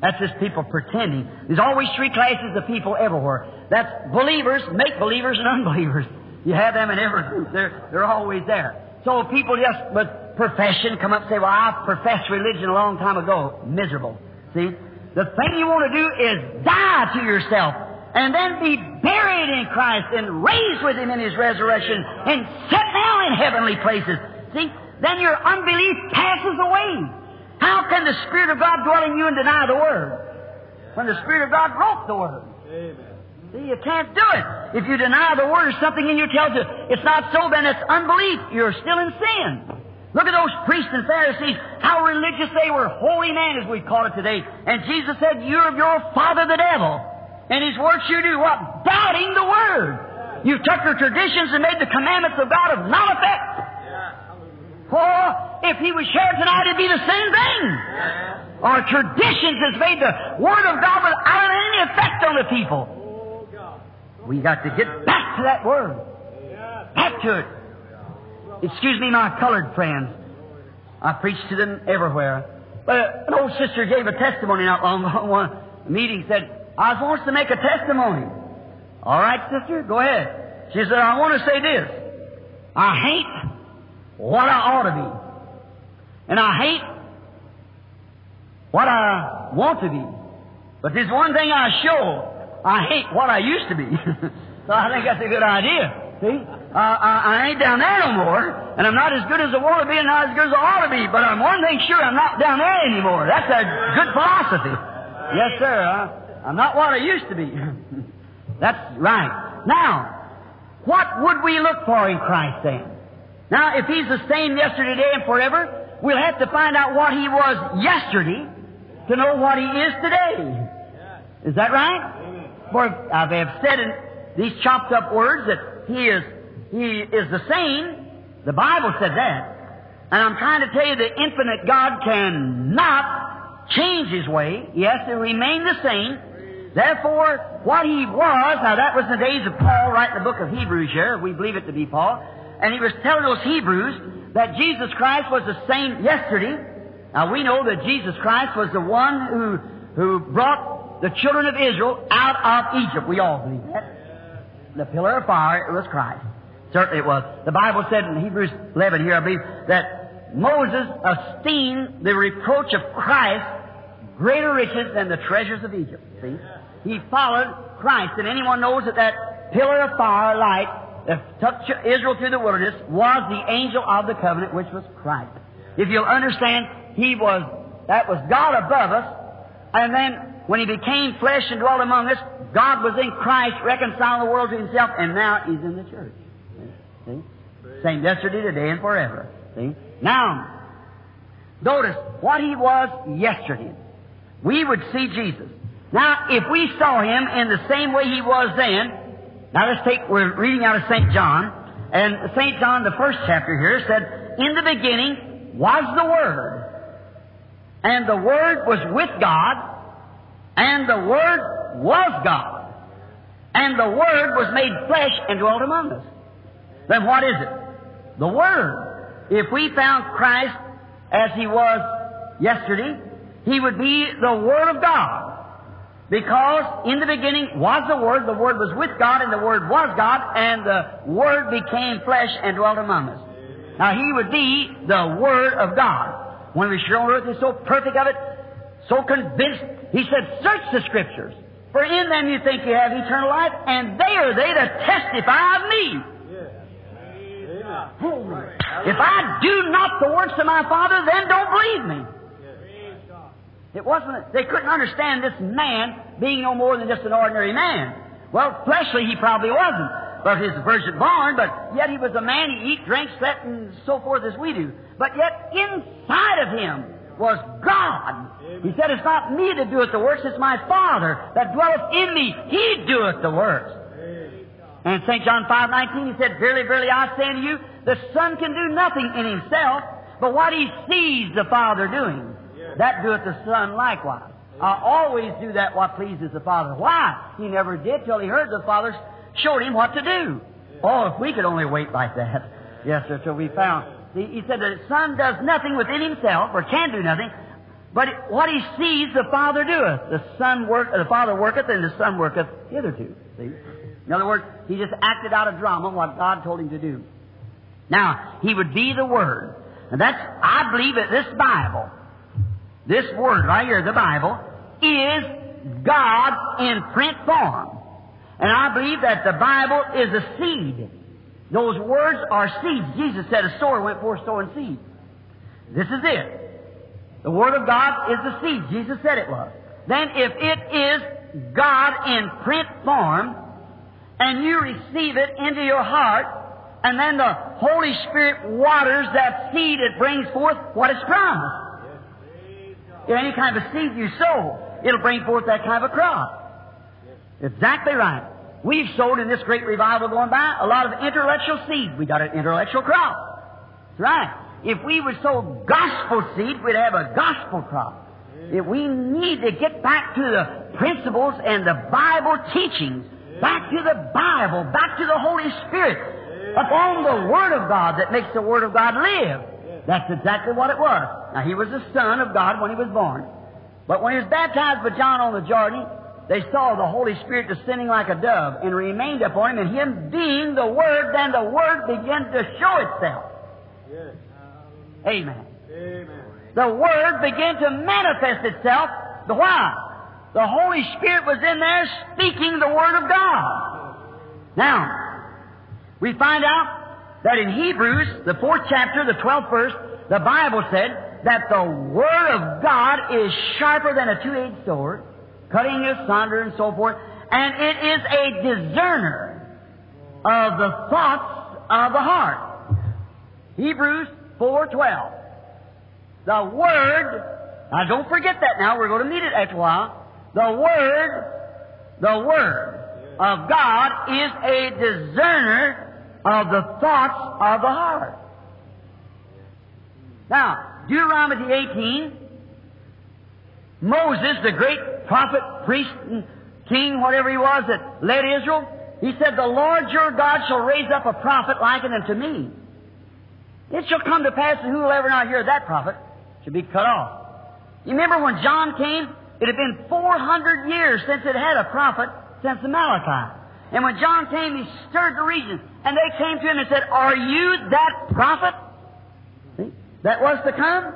Speaker 1: That's just people pretending. There's always three classes of people everywhere. That's believers, make believers, and unbelievers. You have them in every group. They're, they're always there. So people just with profession come up and say, well, I professed religion a long time ago. Miserable. See? The thing you want to do is die to yourself and then be buried in Christ and raised with Him in His resurrection and set now in heavenly places. See? Then your unbelief passes away. How can the Spirit of God dwell in you and deny the Word? When the Spirit of God wrote the Word.
Speaker 2: Amen.
Speaker 1: See, you can't do it. If you deny the Word, something in you tells you it's not so, then it's unbelief. You're still in sin. Look at those priests and Pharisees, how religious they were, holy men as we call it today. And Jesus said, You're of your father the devil. And his works you do what? Doubting the Word. You took your traditions and made the commandments of God of none effect. For if he was here tonight, it'd be the same thing. Our traditions has made the Word of God without any effect on the people.
Speaker 2: Oh,
Speaker 1: We got to get back to that Word. Back to it. Excuse me, my colored friends. I preach to them everywhere. But an old sister gave a testimony not long ago. One meeting said, I wants to make a testimony. All right, sister, go ahead. She said, I want to say this. I hate what I ought to be. And I hate what I want to be. But there's one thing I show. I hate what I used to be. so I think that's a good idea. See? Uh, I, I ain't down there no more, and I'm not as good as I want to be and not as good as I ought to be, but I'm one thing sure, I'm not down there anymore. That's a good philosophy. Yes, sir. Uh, I'm not what I used to be. That's right. Now, what would we look for in Christ then? Now, if He's the same yesterday, today, and forever, we'll have to find out what He was yesterday to know what He is today. Is that right? For I have said in these chopped up words that He is He is the same. The Bible said that. And I'm trying to tell you the infinite God cannot change His way. He has to remain the same. Therefore, what He was, now that was in the days of Paul writing the book of Hebrews here. We believe it to be Paul. And he was telling those Hebrews that Jesus Christ was the same yesterday. Now we know that Jesus Christ was the one who, who brought the children of Israel out of Egypt. We all believe that. The pillar of fire, it was Christ. Certainly it was. The Bible said in Hebrews 11 here, I believe, that Moses esteemed the reproach of Christ greater riches than the treasures of Egypt. See? He followed Christ, and anyone knows that that pillar of fire light that took Israel through the wilderness was the angel of the covenant, which was Christ. If you'll understand, he was, that was God above us, and then when he became flesh and dwelt among us, God was in Christ reconciling the world to himself, and now he's in the church. See? Same yesterday, today, and forever. See? Now, notice what he was yesterday. We would see Jesus. Now, if we saw him in the same way he was then, now let's take, we're reading out of St. John, and St. John, the first chapter here, said, In the beginning was the Word, and the Word was with God, and the Word was God, and the Word was made flesh and dwelt among us. Then what is it? The Word. If we found Christ as He was yesterday, He would be the Word of God. Because in the beginning was the Word, the Word was with God, and the Word was God, and the Word became flesh and dwelt among us. Now He would be the Word of God. When we share on earth, is so perfect of it, so convinced. He said, search the Scriptures, for in them you think you have eternal life, and they are they that testify of me. If I do not the works of my Father, then don't believe me. It wasn't, they couldn't understand this man being no more than just an ordinary man. Well, fleshly he probably wasn't, but he's a virgin born, but yet he was a man, he eat, drank, slept, and so forth as we do. But yet inside of him was God. He said, It's not me that doeth the works, it's my Father that dwelleth in me. He doeth the works. And St. John 5 19, he said, Verily, verily, I say unto you, the Son can do nothing in himself, but what he sees the Father doing. That doeth the Son likewise. I always do that what pleases the Father. Why? He never did till he heard the Father showed him what to do. Oh, if we could only wait like that. Yes, sir, till we found. He said the Son does nothing within himself, or can do nothing, but what he sees the Father doeth. The Son work, the Father worketh, and the Son worketh hitherto. See? In other words, he just acted out a drama what God told him to do. Now, he would be the Word. And that's, I believe that this Bible this word right here, the Bible, is God in print form. And I believe that the Bible is a seed. Those words are seeds. Jesus said a sower went forth sowing seed. This is it. The Word of God is the seed. Jesus said it was. Then if it is God in print form, and you receive it into your heart, and then the Holy Spirit waters that seed, it brings forth what it's promised. If any kind of seed you sow, it'll bring forth that kind of a crop. Exactly right. We've sowed in this great revival going by a lot of intellectual seed. We got an intellectual crop. That's right. If we would sow gospel seed, we'd have a gospel crop. If we need to get back to the principles and the Bible teachings, back to the Bible, back to the Holy Spirit, upon the Word of God that makes the Word of God live. That's exactly what it was. Now, he was the Son of God when he was born. But when he was baptized by John on the Jordan, they saw the Holy Spirit descending like a dove and remained upon him, and him being the Word, then the Word began to show itself.
Speaker 2: Yes.
Speaker 1: Amen.
Speaker 2: Amen.
Speaker 1: The Word began to manifest itself. The why? The Holy Spirit was in there speaking the Word of God. Now, we find out that in Hebrews, the fourth chapter, the twelfth verse, the Bible said that the Word of God is sharper than a two-edged sword, cutting asunder and so forth, and it is a discerner of the thoughts of the heart. Hebrews 4.12. The Word, now don't forget that now, we're going to meet it after a while. The Word, the Word of God is a discerner of the thoughts of the heart. Now, Deuteronomy 18, Moses, the great prophet, priest, and king, whatever he was that led Israel, he said, The Lord your God shall raise up a prophet like unto me. It shall come to pass that who will ever not hear that prophet shall be cut off. You remember when John came? It had been 400 years since it had a prophet since the Malachi. And when John came, he stirred the region. And they came to him and said, Are you that prophet? That was to come?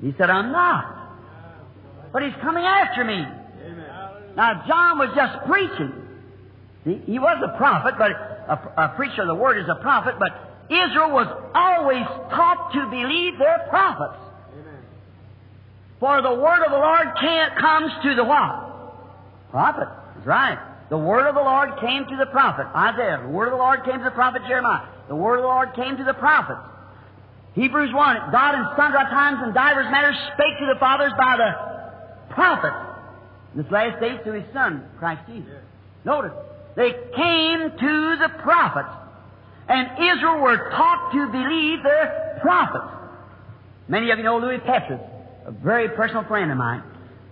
Speaker 1: He said, I'm not. But he's coming after me. Now, John was just preaching. See, he was a prophet, but a, a preacher of the word is a prophet, but Israel was always taught to believe their prophets. Amen. For the word of the Lord can't, comes to the what? Prophet. That's right. The word of the Lord came to the prophet Isaiah. The word of the Lord came to the prophet Jeremiah. The word of the Lord came to the prophets. Hebrews 1, God in sundry times and divers matters spake to the fathers by the prophets. In this last days to his Son, Christ Jesus. Notice, they came to the prophets. And Israel were taught to believe their prophets. Many of you know Lewi Pethrus, a very personal friend of mine.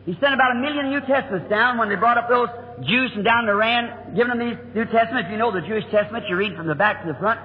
Speaker 1: He sent about a million New Testaments down when they brought up those Jews from down in Iran, giving them these New Testaments. If you know the Jewish Testament, you read from the back to the front.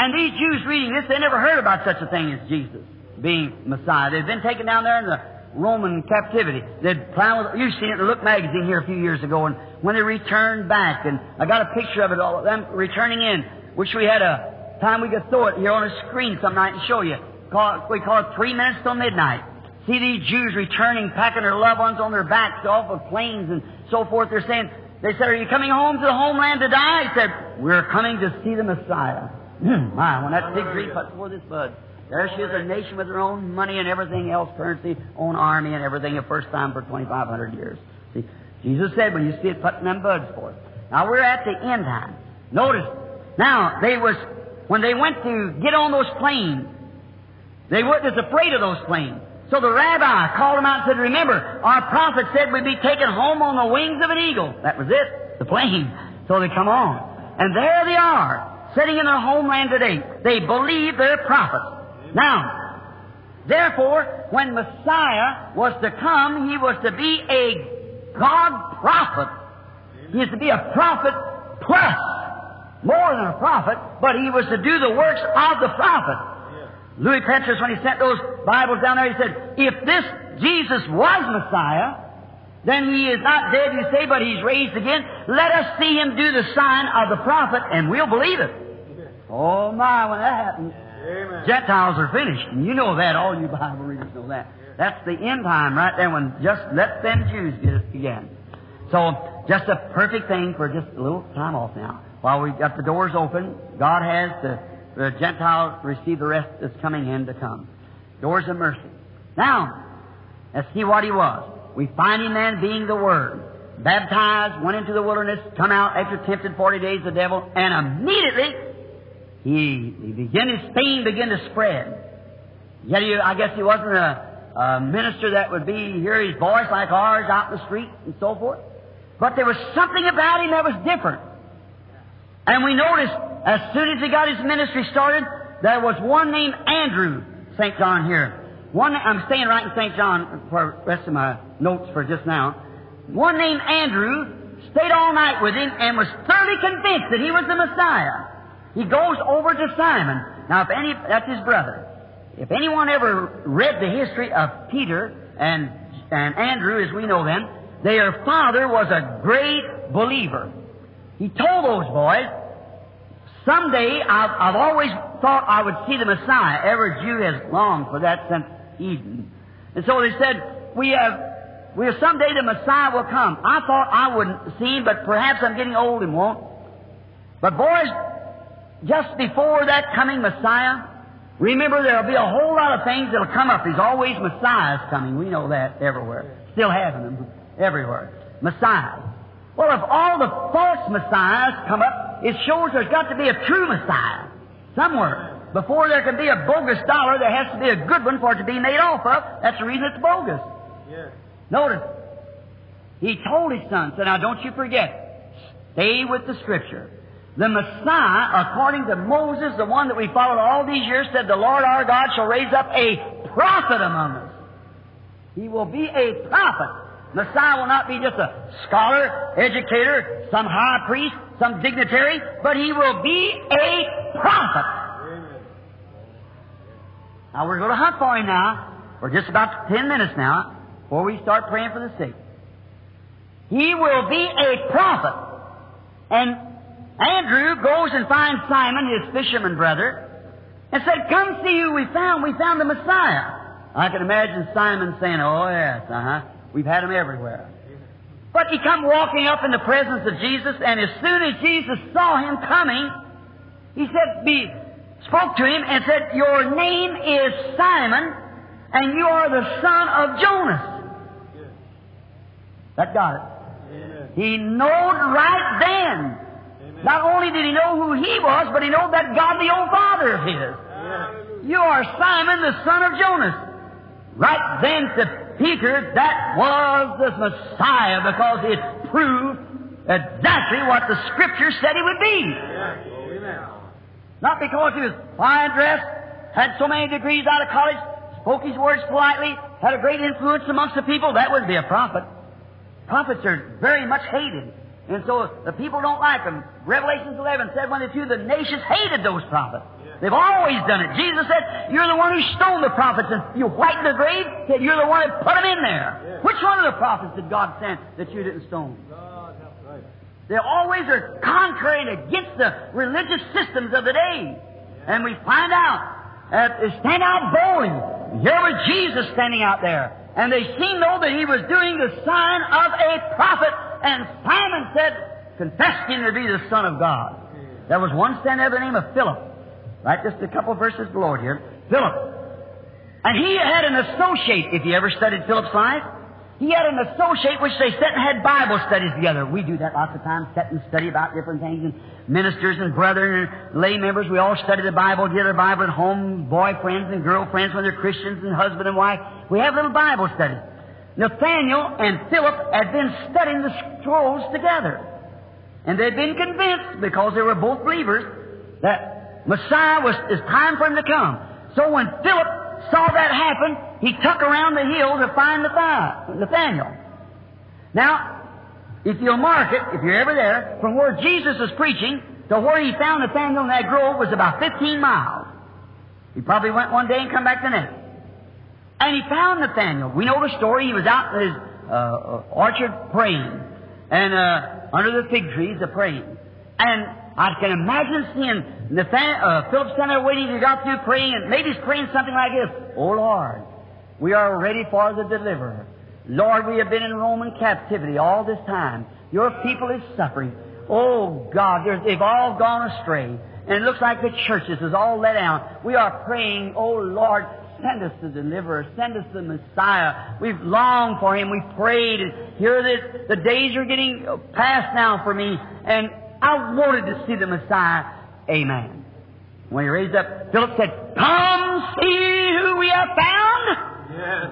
Speaker 1: And these Jews reading this, they never heard about such a thing as Jesus being Messiah. They'd been taken down there in the Roman captivity. They'd plow with, you've seen it in the Look magazine here a few years ago, and when they returned back, and I got a picture of it, all of them returning in. Wish we had a time we could throw it here on a screen some night and show you. Call, we call it three minutes till midnight. See these Jews returning, packing their loved ones on their backs off of planes and so forth. They're saying, they said, are you coming home to the homeland to die? He said, we're coming to see the Messiah. Hmm, my, when that big tree puts forth its bud. There she is, a nation with her own money and everything else, currency, own army and everything, the first time for 2,500 years. See, Jesus said, when you see it putting them buds forth. Now we're at the end time. Notice, now they was, when they went to get on those planes, they weren't as afraid of those planes. So the rabbi called them out and said, remember, our prophet said we'd be taken home on the wings of an eagle. That was it, the plane. So they come on. And there they are, sitting in their homeland today. They believe their prophets. Now, therefore, when Messiah was to come, he was to be a God prophet. He is to be a prophet plus more than a prophet, but he was to do the works of the prophet. Lewi Pethrus, when he sent those Bibles down there, he said, if this Jesus was Messiah, then he is not dead, you say, but he's raised again. Let us see him do the sign of the prophet, and we'll believe it. Oh my, when that happens,
Speaker 2: Amen.
Speaker 1: Gentiles are finished. And you know that. All you Bible readers know that. That's the end time right there when just let them Jews get it again. So, just a perfect thing for just a little time off now. While we've got the doors open, God has the, the Gentiles receive the rest that's coming in to come. Doors of mercy. Now, let's see what he was. We find him then being the Word. Baptized, went into the wilderness, come out after tempted forty days the devil, and immediately he, he began his fame began to spread. Yet he, I guess he wasn't a, a minister that would be hear his voice like ours out in the street and so forth. But there was something about him that was different. And we noticed as soon as he got his ministry started, there was one named Andrew, St. John here. One, I'm staying right in St. John for the rest of my notes for just now. One named Andrew stayed all night with him and was thoroughly convinced that he was the Messiah. He goes over to Simon. Now, if any, that's his brother. If anyone ever read the history of Peter and, and Andrew, as we know them, their father was a great believer. He told those boys, someday I've, I've always thought I would see the Messiah. Every Jew has longed for that since Eden. And so they said, we have, we have someday the Messiah will come. I thought I wouldn't see him, but perhaps I'm getting old and won't. But boys, just before that coming Messiah, remember there'll be a whole lot of things that'll come up. There's always Messiahs coming. We know that everywhere. Still having them everywhere. Messiahs. Well, if all the false Messiahs come up, it shows there's got to be a true Messiah. somewhere. Before there can be a bogus dollar, there has to be a good one for it to be made off of. That's the reason it's bogus.
Speaker 2: Yes.
Speaker 1: Notice, he told his son, said, now don't you forget, stay with the Scripture. The Messiah, according to Moses, the one that we followed all these years, said, the Lord our God shall raise up a prophet among us. He will be a prophet. Messiah will not be just a scholar, educator, some high priest, some dignitary, but he will be a prophet. Now we're going to hunt for him now. We're just about ten minutes now before we start praying for the sick. He will be a prophet. And Andrew goes and finds Simon, his fisherman brother, and said, Come see who we found. We found the Messiah. I can imagine Simon saying, Oh, yes, uh huh. We've had him everywhere. But he come walking up in the presence of Jesus, and as soon as Jesus saw him coming, he said, be, spoke to him and said, Your name is Simon, and you are the son of Jonas. That got it. He knowed right then.
Speaker 2: Amen.
Speaker 1: Not only did he know who he was, but he knew that God, the old father of his. You are Simon, the son of Jonas. Right then to Peter, that was the Messiah because it proved exactly what the Scripture said he would be. Not because he was fine dressed, had so many degrees out of college, spoke his words politely, had a great influence amongst the people. That wouldn't be a prophet. Prophets are very much hated. And so the people don't like them. Revelations 11 said when the two, the nations hated those prophets. They've always done it. Jesus said, You're the one who stoned the prophets and you whitened the grave. Said, You're the one that put them in there. Which one of the prophets did God send that you didn't stone? They always are contrary against the religious systems of the day. And we find out that they stand out boldly. Here was Jesus standing out there. And they seemed though that he was doing the sign of a prophet. And Simon said, confessed him to be the Son of God. There was one standing there by the name of Philip. Right, just a couple verses below here. Philip. And he had an associate, if you ever studied Philip's life. He had an associate which they sat and had Bible studies together. We do that lots of times, sit and study about different things, and ministers and brethren and lay members, we all study the Bible, get our Bible at home, boyfriends and girlfriends when they're Christians and husband and wife. We have little Bible studies. Nathaniel and Philip had been studying the scrolls together. And they'd been convinced, because they were both believers, that Messiah was, it's time for him to come. So when Philip saw that happen, he took around the hill to find Nathan- Nathaniel. Now, if you'll mark it, if you're ever there, from where Jesus was preaching to where he found Nathaniel in that grove was about 15 miles. He probably went one day and come back the next. And he found Nathaniel. We know the story. He was out in his uh, uh, orchard praying, and uh, under the fig trees, a praying. And I can imagine seeing Nathan, uh, Philip standing there waiting. He got through praying, and maybe he's praying something like this: "Oh Lord, we are ready for the deliverer. Lord, we have been in Roman captivity all this time. Your people is suffering. Oh God, they've all gone astray, and it looks like the churches is all let down. We are praying, oh Lord, send us the deliverer, send us the Messiah. We've longed for him. We've prayed, and here this, the days are getting past now for me, and I wanted to see the Messiah. Amen. When he raised up, Philip said, "Come see who we have found."
Speaker 2: Yes.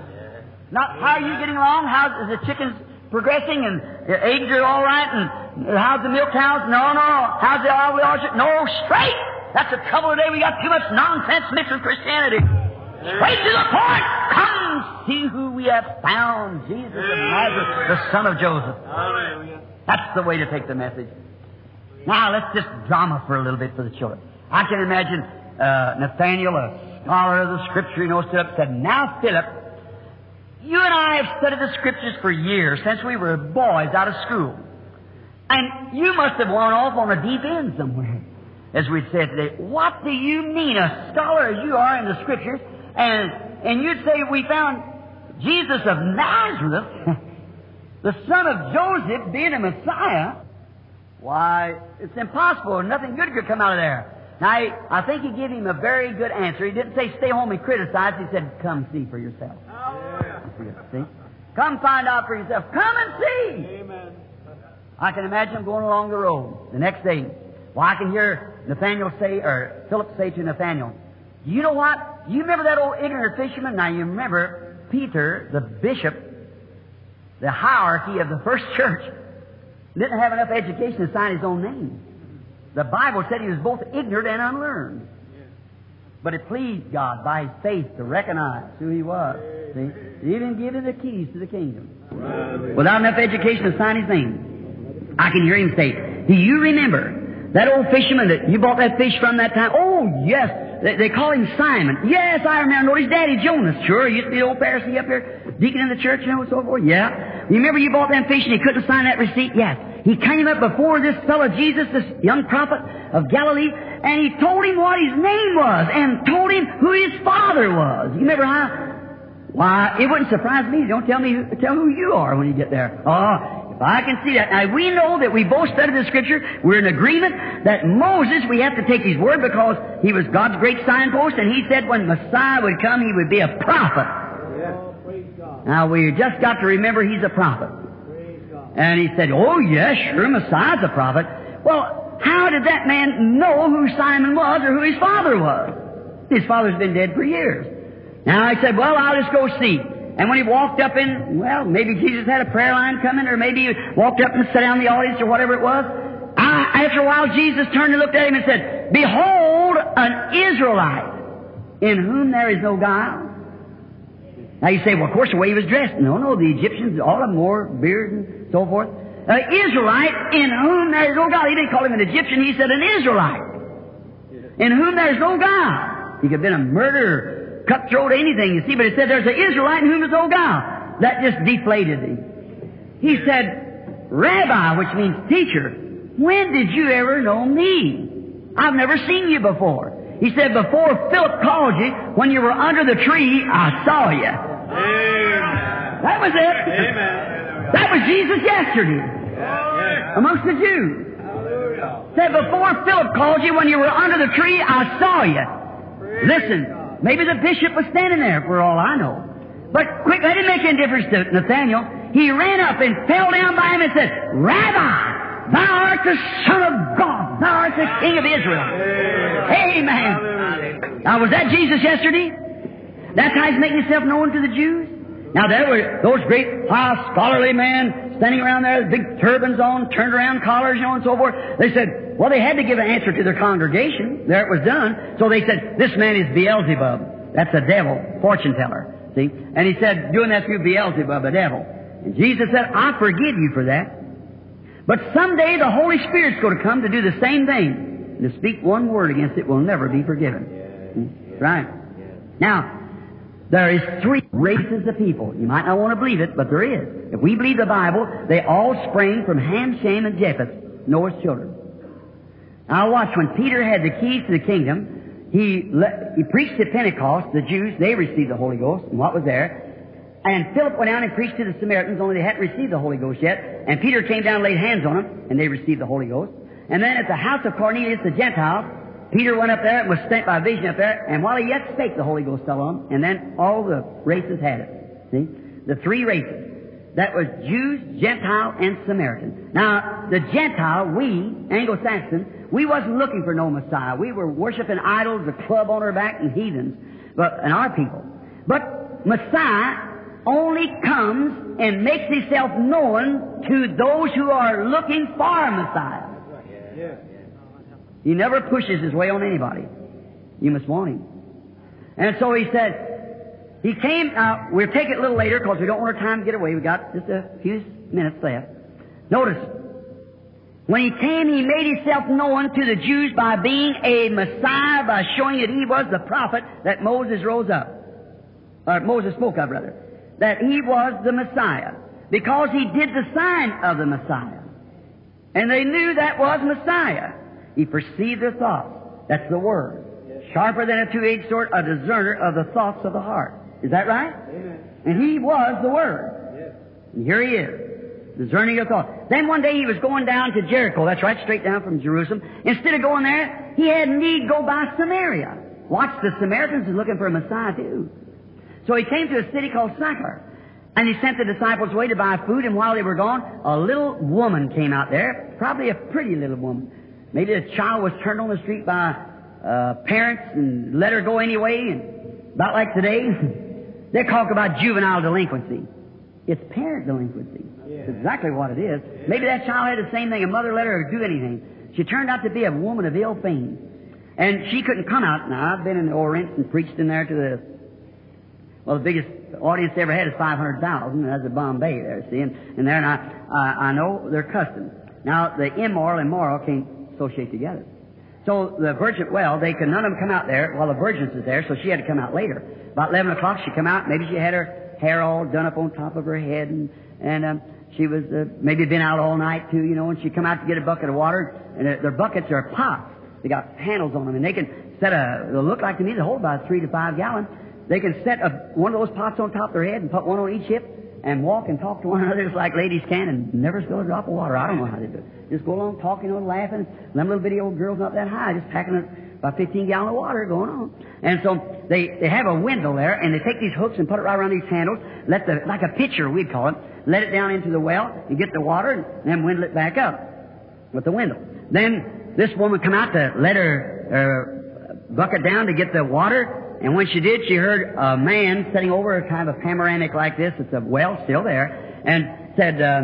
Speaker 1: Not how are you getting along? How is the chickens progressing and the eggs are all right and how's the milk cows? No, no. How's the olive orchard? No, straight. That's the trouble today. We got too much nonsense mixed with Christianity. Straight to the point. Come see who we have found. Jesus of Nazareth, the son of Joseph.
Speaker 2: Hallelujah.
Speaker 1: That's the way to take the message. Now let's just drama for a little bit for the children. I can imagine uh, Nathaniel, a scholar of the Scripture, you know, stood up and said, "Now, Philip, you and I have studied the Scriptures for years since we were boys out of school, and you must have gone off on a deep end somewhere." As we'd said today, what do you mean, a scholar as you are in the Scriptures, and and you'd say we found Jesus of Nazareth, the son of Joseph, being a Messiah? Why, it's impossible. Nothing good could come out of there. Now, I, think he gave him a very good answer. He didn't say stay home and criticize. He said, come see for yourself.
Speaker 2: Oh, Hallelujah.
Speaker 1: See? Come find out for yourself. Come and see.
Speaker 2: Amen.
Speaker 1: I can imagine him going along the road the next day. Well, I can hear Nathaniel say, or Philip say to Nathaniel, you know what? You remember that old ignorant fisherman? Now you remember Peter, the bishop, the hierarchy of the first church, didn't have enough education to sign his own name. The Bible said he was both ignorant and unlearned. But it pleased God by his faith to recognize who he was. See? He even him the keys to the kingdom. Without enough education to sign his name. I can hear him say, Do you remember that old fisherman that you bought that fish from that time? Oh, yes. They, they call him Simon. Yes, I remember. His daddy Jonas. Sure, he used to be the old Pharisee up here, deacon in the church, you know, and so forth. Yeah. You remember you bought that fish and he couldn't sign that receipt? Yes. He came up before this fellow Jesus, this young prophet of Galilee, and he told him what his name was and told him who his father was. You remember how? Why, it wouldn't surprise me. Don't tell me, tell who you are when you get there. Oh, if I can see that. Now, we know that we both studied the Scripture. We're in agreement that Moses, we have to take his word because he was God's great signpost, and he said when Messiah would come, he would be a prophet. Now, we just got to remember he's a prophet. And he said, Oh, yes, sure, Messiah's a prophet. Well, how did that man know who Simon was or who his father was? His father's been dead for years. Now I said, Well, I'll just go see. And when he walked up in, well, maybe Jesus had a prayer line coming, or maybe he walked up and sat down in the audience, or whatever it was. I, after a while, Jesus turned and looked at him and said, Behold, an Israelite in whom there is no guile. Now you say, well, of course, the way he was dressed. No, no, the Egyptians, all of them wore beard and so forth. An Israelite in whom there is no God. He didn't call him an Egyptian, he said an Israelite. In whom there is no God. He could have been a murderer, cutthroat, anything, you see, but it said there's an Israelite in whom is no God. That just deflated him. He said, Rabbi, which means teacher, when did you ever know me? I've never seen you before. He said, before Philip called you, when you were under the tree, I saw you.
Speaker 2: Amen.
Speaker 1: That was it.
Speaker 2: Amen.
Speaker 1: That was Jesus yesterday amongst the Jews. Said, before Philip called you, when you were under the tree, I saw you. Listen, maybe the bishop was standing there for all I know. But quick, that didn't make any difference to Nathaniel. He ran up and fell down by him and said, Rabbi, thou art the Son of God. Thou art the King of Israel. Amen. Now, was that Jesus yesterday? That's how he's making himself known to the Jews? Now, there were those great high scholarly men standing around there with big turbans on, turned around collars, you know, and so forth. They said, well, they had to give an answer to their congregation. There it was done. So they said, this man is Beelzebub. That's a devil, fortune teller. See? And he said, doing that through Beelzebub, the devil. And Jesus said, I forgive you for that. But someday the Holy Spirit's going to come to do the same thing. And to speak one word against it will never be forgiven. Hmm? Right. Now, there is three races of people. You might not want to believe it, but there is. If we believe the Bible, they all sprang from Ham, Shem, and Japheth, Noah's children. Now watch, when Peter had the keys to the kingdom, he, le- he preached at Pentecost, the Jews, they received the Holy Ghost, and what was there? And Philip went down and preached to the Samaritans, only they hadn't received the Holy Ghost yet. And Peter came down and laid hands on them, and they received the Holy Ghost. And then at the house of Cornelius the Gentile, Peter went up there and was sent by vision up there, and while he yet spake, the Holy Ghost fell on him, and then all the races had it. See? The three races. That was Jews, Gentile, and Samaritan. Now, the Gentile, we, Anglo-Saxon, we wasn't looking for no Messiah. We were worshiping idols, a club on our back, and heathens, but, and our people. But Messiah only comes and makes himself known to those who are looking for a Messiah. He never pushes his way on anybody. You must want him. And so he said, he came, now we'll take it a little later because we don't want our time to get away. we got just a few minutes left. Notice, when he came, he made himself known to the Jews by being a Messiah, by showing that he was the prophet that Moses rose up. Or Moses spoke of, rather. That he was the Messiah. Because he did the sign of the Messiah. And they knew that was Messiah. He perceived their thoughts. That's the word. Sharper than a two-edged sword, a discerner of the thoughts of the heart. Is that right?
Speaker 2: Amen.
Speaker 1: And he was the word.
Speaker 2: Yes.
Speaker 1: And here he is, discerning of thoughts. Then one day he was going down to Jericho. That's right, straight down from Jerusalem. Instead of going there, he had need go by Samaria. Watch, the Samaritans is looking for a Messiah too. So he came to a city called Sychar. And he sent the disciples away to buy food, and while they were gone, a little woman came out there, probably a pretty little woman. Maybe a child was turned on the street by uh, parents and let her go anyway, and about like today, they talk about juvenile delinquency. It's parent delinquency. It's exactly what it is. Maybe that child had the same thing. A mother let her do anything. She turned out to be a woman of ill fame. And she couldn't come out. Now, I've been in the Orient and preached in there to the, well, the biggest audience they ever had is 500,000. That's at Bombay there, see. And, and there, and I, uh, I know their customs. Now, the immoral and moral can't associate together. So the virgin, well, they could none of them come out there while the virgins is there, so she had to come out later. About 11 o'clock, she come out. Maybe she had her hair all done up on top of her head, and, and um, she was uh, maybe been out all night too, you know, and she come out to get a bucket of water, and their, their buckets are pots. They got handles on them, and they can set a, they'll look like to me, they hold about three to five gallons. They can set a, one of those pots on top of their head and put one on each hip and walk and talk to one another just like ladies can and never spill a drop of water. I don't know how they do it. Just go along talking and laughing. Them little bitty old girls not that high, just packing about 15 gallon of water going on. And so they, they have a window there and they take these hooks and put it right around these handles, let the, like a pitcher we'd call it, let it down into the well and get the water and then windle it back up with the window. Then this woman come out to let her uh, bucket down to get the water and when she did, she heard a man sitting over a kind of panoramic like this. It's a well still there, and said, uh,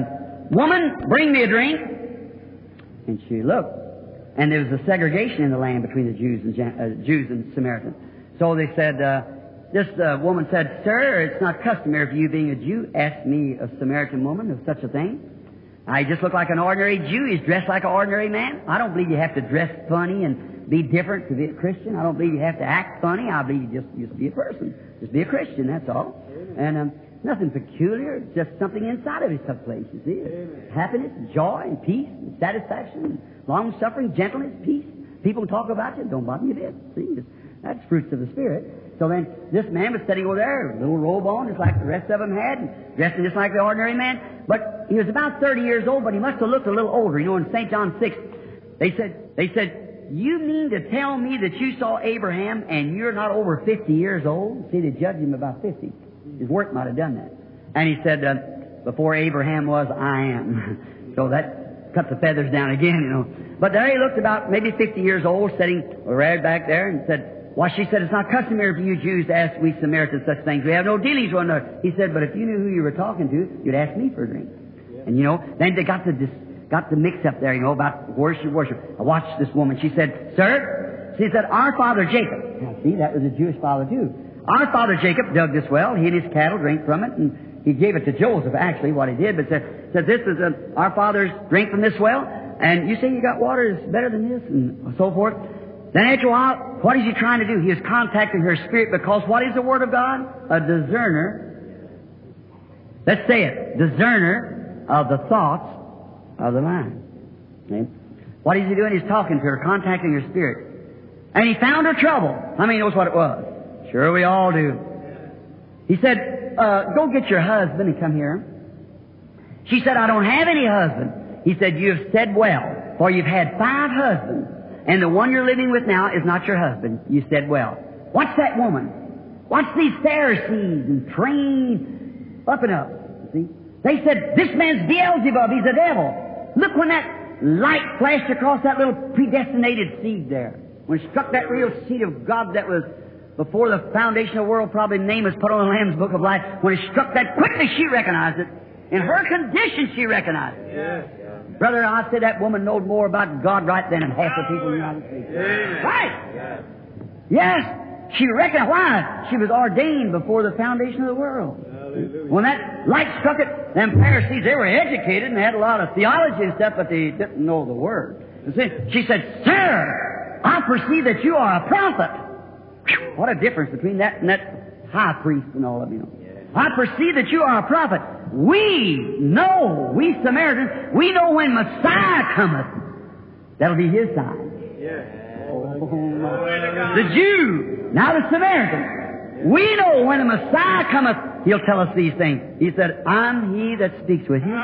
Speaker 1: "Woman, bring me a drink." And she looked, and there was a segregation in the land between the Jews and uh, Jews and Samaritans. So they said, uh, this uh, woman said, "Sir, it's not customary for you, being a Jew, ask me, a Samaritan woman, of such a thing." I just look like an ordinary Jew. He's dressed like an ordinary man. I don't believe you have to dress funny and be different to be a Christian. I don't believe you have to act funny. I believe you just, just be a person. Just be a Christian, that's all. And um, nothing peculiar. Just something inside of it took place, you see.
Speaker 2: Amen.
Speaker 1: Happiness, joy, and peace, and satisfaction, and long-suffering, gentleness, peace. People talk about you, don't bother you a bit. See, It's- that's fruits of the Spirit. So then, this man was sitting over there, a little robe on, just like the rest of them had, and dressing just like the ordinary man. But he was about 30 years old, but he must have looked a little older. You know, in St. John 6, they said, they said, you mean to tell me that you saw Abraham and you're not over 50 years old? See, they judged him about 50. His work might have done that. And he said, uh, before Abraham was, I am. so that cut the feathers down again, you know. But there he looked about maybe 50 years old, sitting right back there, and said, well, she said, it's not customary for you Jews to ask we Samaritans such things. We have no dealings with one another. He said, but if you knew who you were talking to, you'd ask me for a drink. And you know, then they got dis- got the mix up there, you know, about worship, worship. I watched this woman. She said, "Sir," she said, "Our father Jacob." Now, see, that was a Jewish father too. Our father Jacob dug this well. He and his cattle drank from it, and he gave it to Joseph. Actually, what he did, but said, said this is a, our fathers drink from this well, and you say you got water is better than this, and so forth. Then after a while, what is he trying to do? He is contacting her spirit because what is the Word of God? A discerner. Let's say it. Discerner of the thoughts of the mind. What is he doing? He's talking to her, contacting her spirit. And he found her trouble. How many knows what it was? Sure we all do. He said, uh, go get your husband and come here. She said, I don't have any husband. He said, you have said well, for you've had five husbands, and the one you're living with now is not your husband. You said well. Watch that woman. Watch these Pharisees and trained up and up. See? They said, this man's Beelzebub, he's a devil. Look when that light flashed across that little predestinated seed there. When it struck that real seed of God that was before the foundation of the world, probably name was put on the Lamb's Book of Life. When it struck that, quickly she recognized it. In her condition, she recognized it.
Speaker 2: Yes.
Speaker 1: Brother, I said that woman knowed more about God right then than half the people in the United States.
Speaker 2: Amen.
Speaker 1: Right. Yes. She reckoned why? She was ordained before the foundation of the world.
Speaker 2: Hallelujah.
Speaker 1: When that light struck it, them Pharisees, they were educated and had a lot of theology and stuff, but they didn't know the Word. See, she said, Sir, I perceive that you are a prophet. What a difference between that and that high priest and all of you. I perceive that you are a prophet. We know, we Samaritans, we know when Messiah cometh. That'll be his sign.
Speaker 2: Yes.
Speaker 1: Oh, the Jew, now the Samaritan. We know when the Messiah cometh, he'll tell us these things. He said, I'm he that speaks with you.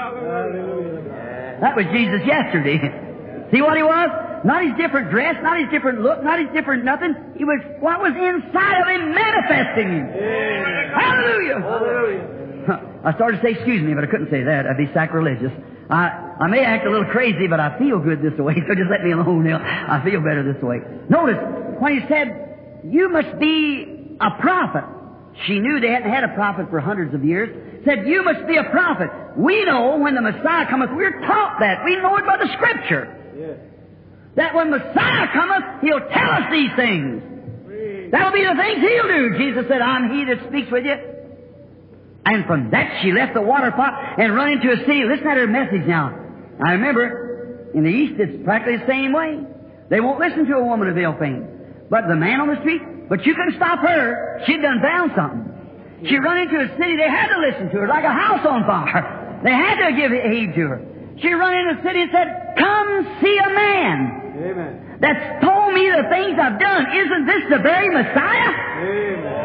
Speaker 1: That was Jesus yesterday. See what he was? Not his different dress, not his different look, not his different nothing. He was what was inside of him manifesting him.
Speaker 2: Amen.
Speaker 1: Hallelujah!
Speaker 2: Hallelujah.
Speaker 1: I started to say excuse me, but I couldn't say that. I'd be sacrilegious. I, I may act a little crazy, but I feel good this way, so just let me alone now. I feel better this way. Notice, when he said, you must be a prophet, she knew they hadn't had a prophet for hundreds of years, said, you must be a prophet. We know when the Messiah cometh, we're taught that. We know it by the Scripture.
Speaker 2: Yes.
Speaker 1: That when Messiah cometh, He'll tell us these things. That'll be the things He'll do. Jesus said, I'm He that speaks with you. And from that she left the water pot and run into a city. Listen to her message now. I remember, in the East it's practically the same way. They won't listen to a woman of ill fame. But the man on the street, but you couldn't stop her. She'd done found something. She run into a city, they had to listen to her like a house on fire. They had to give heed to her. She run into a city and said, Come see a man
Speaker 2: Amen.
Speaker 1: that's told me the things I've done. Isn't this the very Messiah?
Speaker 2: Amen.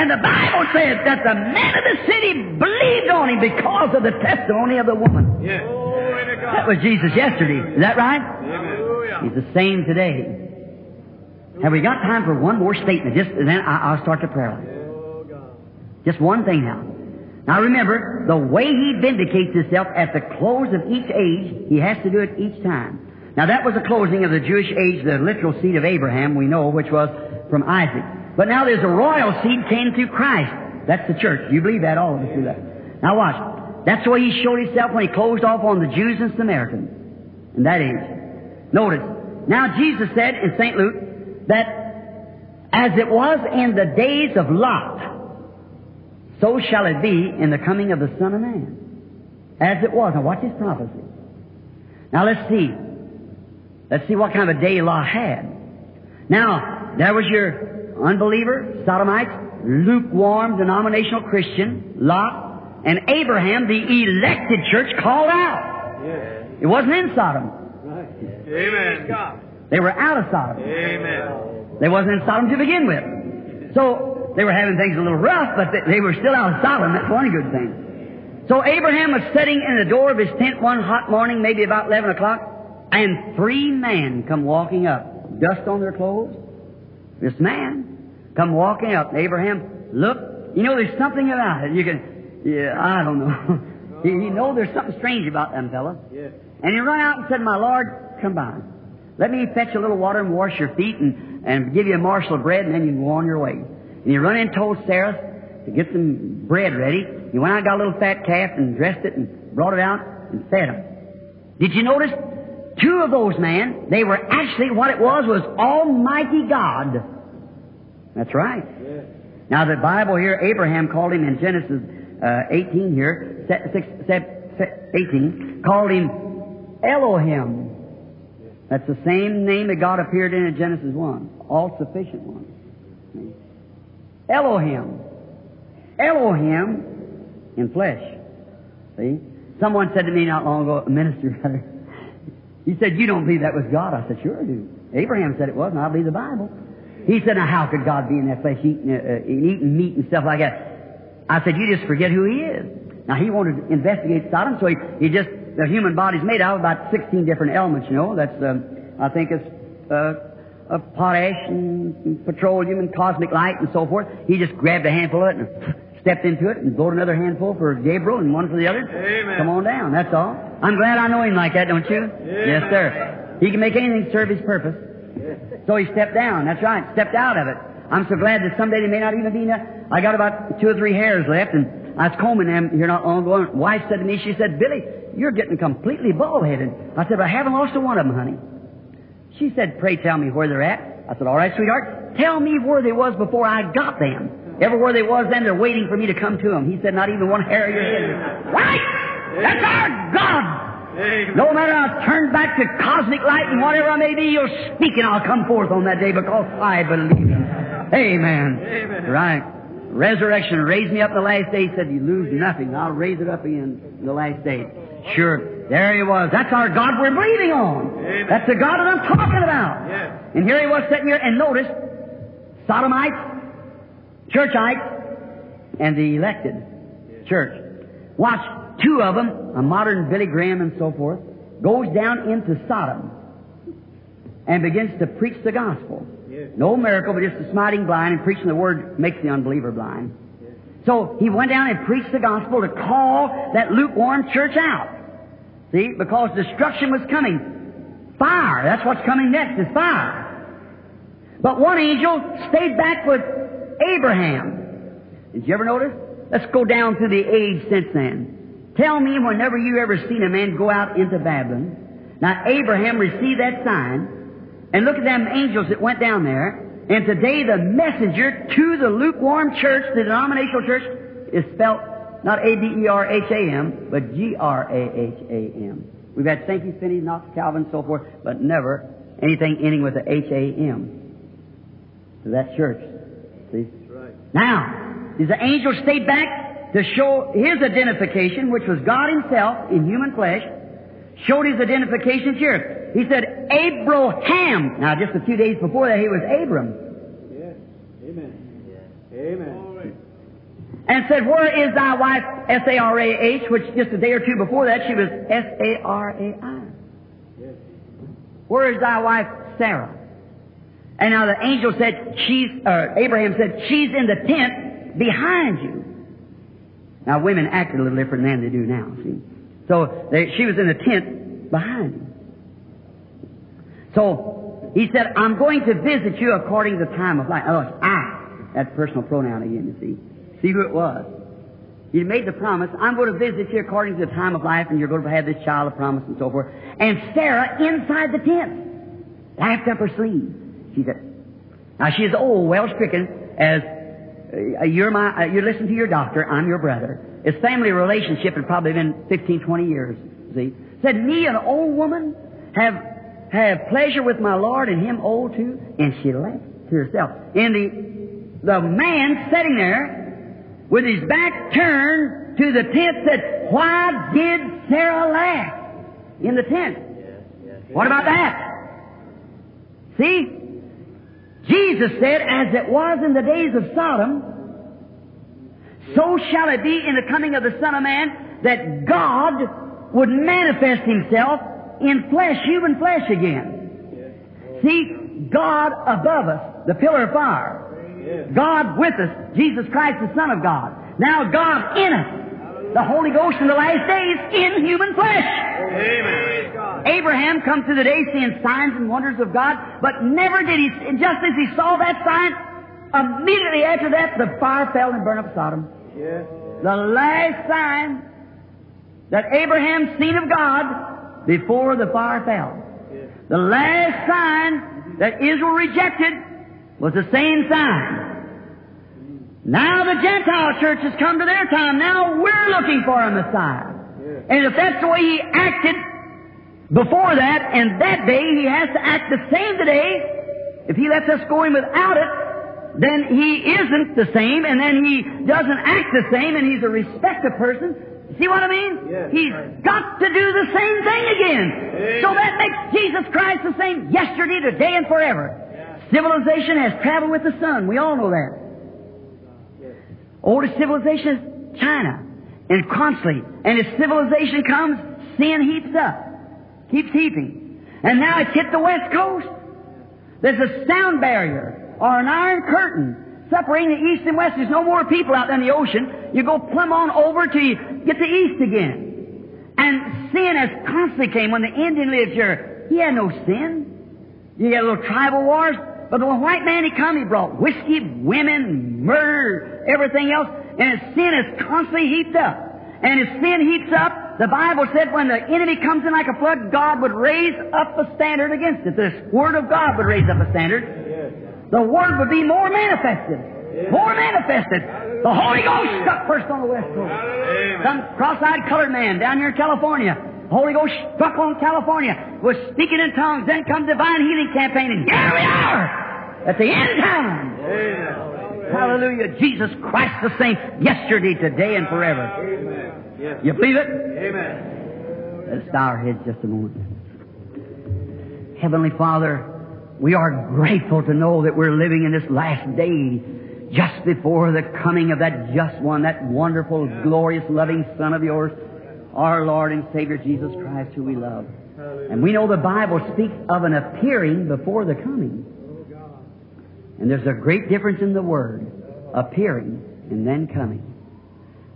Speaker 1: And the Bible says that the man of the city believed on him because of the testimony of the woman.
Speaker 2: Yes.
Speaker 1: That was Jesus yesterday. Is that right?
Speaker 2: Amen.
Speaker 1: He's the same today. Have we got time for one more statement? Just then I- I'll start the prayer. line. Just one thing now. Now remember, the way he vindicates himself at the close of each age, he has to do it each time. Now that was the closing of the Jewish age, the literal seed of Abraham, we know, which was from Isaac. But now there's a royal seed came through Christ. That's the church. You believe that? All of us do that. Now watch. That's the way he showed himself when he closed off on the Jews and Samaritans in that age. Notice. Now Jesus said in St. Luke that as it was in the days of Lot, so shall it be in the coming of the Son of Man. As it was. Now watch his prophecy. Now let's see. Let's see what kind of a day Lot had. Now, there was your unbeliever, sodomites, lukewarm denominational Christian, Lot, and Abraham, the elected church, called out.
Speaker 2: Yes.
Speaker 1: It wasn't in Sodom.
Speaker 2: Right. Amen.
Speaker 1: They were out of Sodom.
Speaker 2: Amen.
Speaker 1: They wasn't in Sodom to begin with. So they were having things a little rough, but they, they were still out of Sodom. That's one good thing. So Abraham was sitting in the door of his tent one hot morning, maybe about 11 o'clock, and three men come walking up, dust on their clothes. This man come walking up. Abraham, look, you know, there's something about it. You can, yeah, I don't know. you, know there's something strange about them fellow.
Speaker 2: Yes.
Speaker 1: And he run out and said, My Lord, come by. Let me fetch a little water and wash your feet and, and give you a morsel of bread and then you can go on your way. And he run in and told Sarah to get some bread ready. He went out and got a little fat calf and dressed it and brought it out and fed him. Did you notice? Two of those men, they were actually, what it was, was Almighty God. That's right.
Speaker 2: Yes.
Speaker 1: Now the Bible here, Abraham called him in Genesis uh, 18 here, six, se- se- 18, called him Elohim. That's the same name that God appeared in in Genesis 1, all sufficient one. Elohim. Elohim in flesh. See? Someone said to me not long ago, a minister rather, he said, You don't believe that was God? I said, Sure I do. Abraham said it was, and I believe the Bible. He said, Now how could God be in that flesh eating, uh, uh, eating meat and stuff like that? I said, You just forget who He is. Now he wanted to investigate Sodom, so he, he just, the human body's made out of about 16 different elements, you know. That's, um, I think it's, uh, of potash and, petroleum and cosmic light and so forth. He just grabbed a handful of it and stepped into it and brought another handful for Gabriel and one for the other.
Speaker 2: Amen.
Speaker 1: Come on down, that's all. I'm glad I know him like that, don't you? Yes, sir. He can make anything serve his purpose. So he stepped down, that's right, stepped out of it. I'm so glad that someday there may not even be enough. I got about two or three hairs left and I was combing them here not long ago. And wife said to me, she said, Billy, you're getting completely bald-headed. I said, but I haven't lost a one of them, honey. She said, pray tell me where they're at. I said, all right, sweetheart, tell me where they was before I got them. Everywhere they was then, they're waiting for me to come to them. He said, not even one hair of your head. Right? That's our God.
Speaker 2: Amen.
Speaker 1: No matter I turn back to cosmic light and whatever I may be, you'll speak and I'll come forth on that day because I believe Him. Amen.
Speaker 2: Amen.
Speaker 1: Right. Resurrection raised me up the last day. He said, you lose nothing. I'll raise it up again in the last day. Sure. There he was. That's our God we're believing on.
Speaker 2: Amen.
Speaker 1: That's the God that I'm talking about.
Speaker 2: Yes.
Speaker 1: And here he was sitting here, and notice, Sodomites, Churchites, and the elected church. Watch, two of them, a modern Billy Graham and so forth, goes down into Sodom and begins to preach the gospel.
Speaker 2: Yes.
Speaker 1: No miracle, but just the smiting blind and preaching the word makes the unbeliever blind. So he went down and preached the gospel to call that lukewarm church out. See, because destruction was coming. Fire, that's what's coming next, is fire. But one angel stayed back with Abraham. Did you ever notice? Let's go down through the age since then. Tell me whenever you ever seen a man go out into Babylon. Now Abraham received that sign, and look at them angels that went down there. And today the messenger to the lukewarm church, the denominational church, is spelt not A-B-E-R-H-A-M, but G-R-A-H-A-M. We've had Sankey, Finney, Knox, Calvin, and so forth, but never anything ending with the H-A-M. To that church. See?
Speaker 2: right.
Speaker 1: Now, is the angel stayed back to show his identification, which was God himself in human flesh, showed his identification here. He said, Abraham. Now, just a few days before that, he was Abram.
Speaker 2: Yes. Amen. Amen.
Speaker 1: And said, Where is thy wife, S-A-R-A-H, which just a day or two before that, she was S-A-R-A-I.
Speaker 2: Yes.
Speaker 1: Where is thy wife, Sarah? And now the angel said, she's, uh, Abraham said, she's in the tent behind you. Now women act a little different than they do now, see. So they, she was in the tent behind you. So he said, I'm going to visit you according to the time of life. Oh, I. That's personal pronoun again, you see. See who it was. He made the promise, I'm going to visit you according to the time of life, and you're going to have this child of promise and so forth. And Sarah inside the tent, laughed up her sleeve. She said, now she is old, well stricken, as uh, you're my, uh, you listen to your doctor, I'm your brother. His family relationship had probably been 15, 20 years, see. Said, me, an old woman, have, have pleasure with my Lord and him old too? And she laughed to herself. And the, the man sitting there, with his back turned to the tent, said, why did Sarah laugh in the tent? What about that? See? Jesus said, as it was in the days of Sodom, so shall it be in the coming of the Son of Man that God would manifest Himself in flesh, human flesh again. See, God above us, the pillar of fire. God with us, Jesus Christ, the Son of God. Now God in us, the Holy Ghost in the last days in human flesh.
Speaker 2: Amen.
Speaker 1: Abraham comes to the day seeing signs and wonders of God, but never did he, just as he saw that sign, immediately after that, the fire fell and burned up Sodom.
Speaker 2: Yes.
Speaker 1: The last sign that Abraham seen of God before the fire fell. The last sign that Israel rejected was the same sign. Now the Gentile church has come to their time. Now we're looking for a Messiah. And if that's the way he acted before that and that day, he has to act the same today. If he lets us go in without it, then he isn't the same, and then he doesn't act the same, and he's a respected person. See what I mean?
Speaker 2: Yes,
Speaker 1: He's
Speaker 2: right.
Speaker 1: got to do the same thing again.
Speaker 2: Amen.
Speaker 1: So that makes Jesus Christ the same yesterday, today, and forever. Civilization has traveled with the sun. We all know that.
Speaker 2: Yes.
Speaker 1: Oldest civilization is China. And constantly. And as civilization comes, sin heaps up. Keeps heaping. And now it's hit the west coast. There's a sound barrier or an iron curtain separating the east and west. There's no more people out there in the ocean. You go plumb on over you get to east again. And sin has constantly came. When the Indian lived here, he had no sin. You get little tribal wars. But when white man he come, he brought whiskey, women, murder, everything else, and his sin is constantly heaped up. And his sin heaps up, the Bible said when the enemy comes in like a flood, God would raise up a standard against it. This Word of God would raise up a standard. The Word would be more manifested. More manifested. The Holy Ghost struck first on the West Coast.
Speaker 2: Amen.
Speaker 1: Some cross-eyed colored man down here in California. the Holy Ghost struck on California. Was speaking in tongues. Then come divine healing campaign. And here we are at the end time.
Speaker 2: Amen.
Speaker 1: Hallelujah. Jesus Christ the same yesterday, today, and forever.
Speaker 2: Amen.
Speaker 1: You believe it?
Speaker 2: Amen.
Speaker 1: Let's bow our heads just a moment. Heavenly Father, we are grateful to know that we're living in this last day just before the coming of that just one, that wonderful, glorious, loving Son of yours, our Lord and Savior Jesus Christ, who we love. And we know the Bible speaks of an appearing before the coming. Oh, and there's a great difference in the word, appearing and then coming.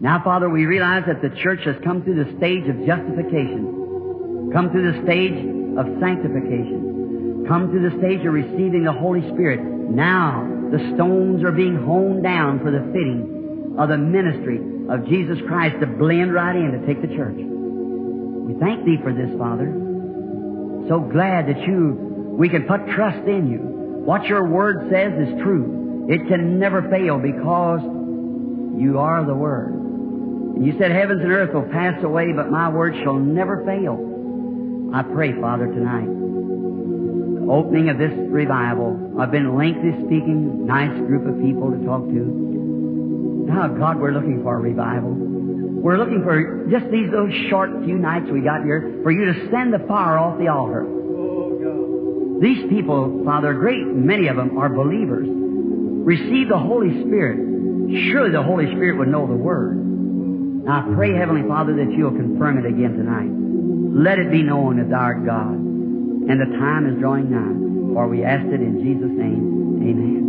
Speaker 1: Now, Father, we realize that the church has come through the stage of justification. come through the stage of sanctification, come through the stage of receiving the Holy Spirit. Now the stones are being honed down for the fitting of the ministry of Jesus Christ to blend right in to take the church. We thank Thee for this, Father. So glad that you, we can put trust in you. What your word says is true. It can never fail because you are the Word. And you said heavens and earth will pass away, but my word shall never fail. I pray, Father, tonight, opening of this revival, I've been lengthy speaking, nice group of people to talk to. Now, God, we're looking for a revival. We're looking for just these little short few nights we got here for you to send the fire off the altar. These people, Father, great many of them are believers. Receive the Holy Spirit. Surely the Holy Spirit would know the Word. Now I pray, Heavenly Father, that you'll confirm it again tonight. Let it be known that thou art God. And the time is drawing nigh. For we ask it in Jesus' name. Amen.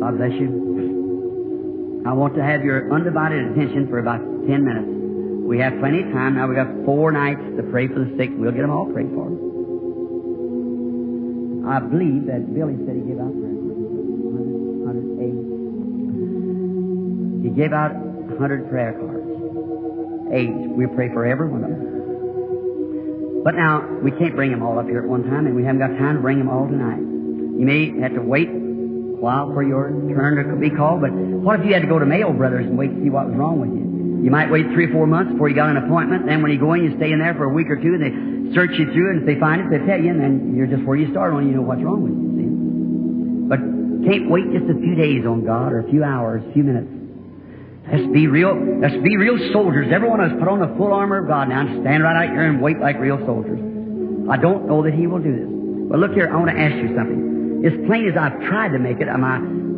Speaker 1: God bless you. I want to have your undivided attention for about ten minutes. We have plenty of time. Now we've got four nights to pray for the sick. We'll get them all prayed for. I believe that Billy said he gave out prayer. 108. He gave out 100 prayer cards. Eight. We pray for every one of them. But now, we can't bring them all up here at one time, and we haven't got time to bring them all tonight. You may have to wait a while for your turn to be called, but what if you had to go to Mayo Brothers and wait to see what was wrong with you? You might wait three or four months before you got an appointment, then when you go in, you stay in there for a week or two, and they search you through, and if they find it, they tell you, and then you're just where you started when you know what's wrong with you, see? But can't wait just a few days on God, or a few hours, a few minutes. Let's be real, let's be real soldiers. Every one of us put on the full armor of God now and stand right out here and wait like real soldiers. I don't know that He will do this. But look here, I want to ask you something. As plain as I've tried to make it, I'm, I,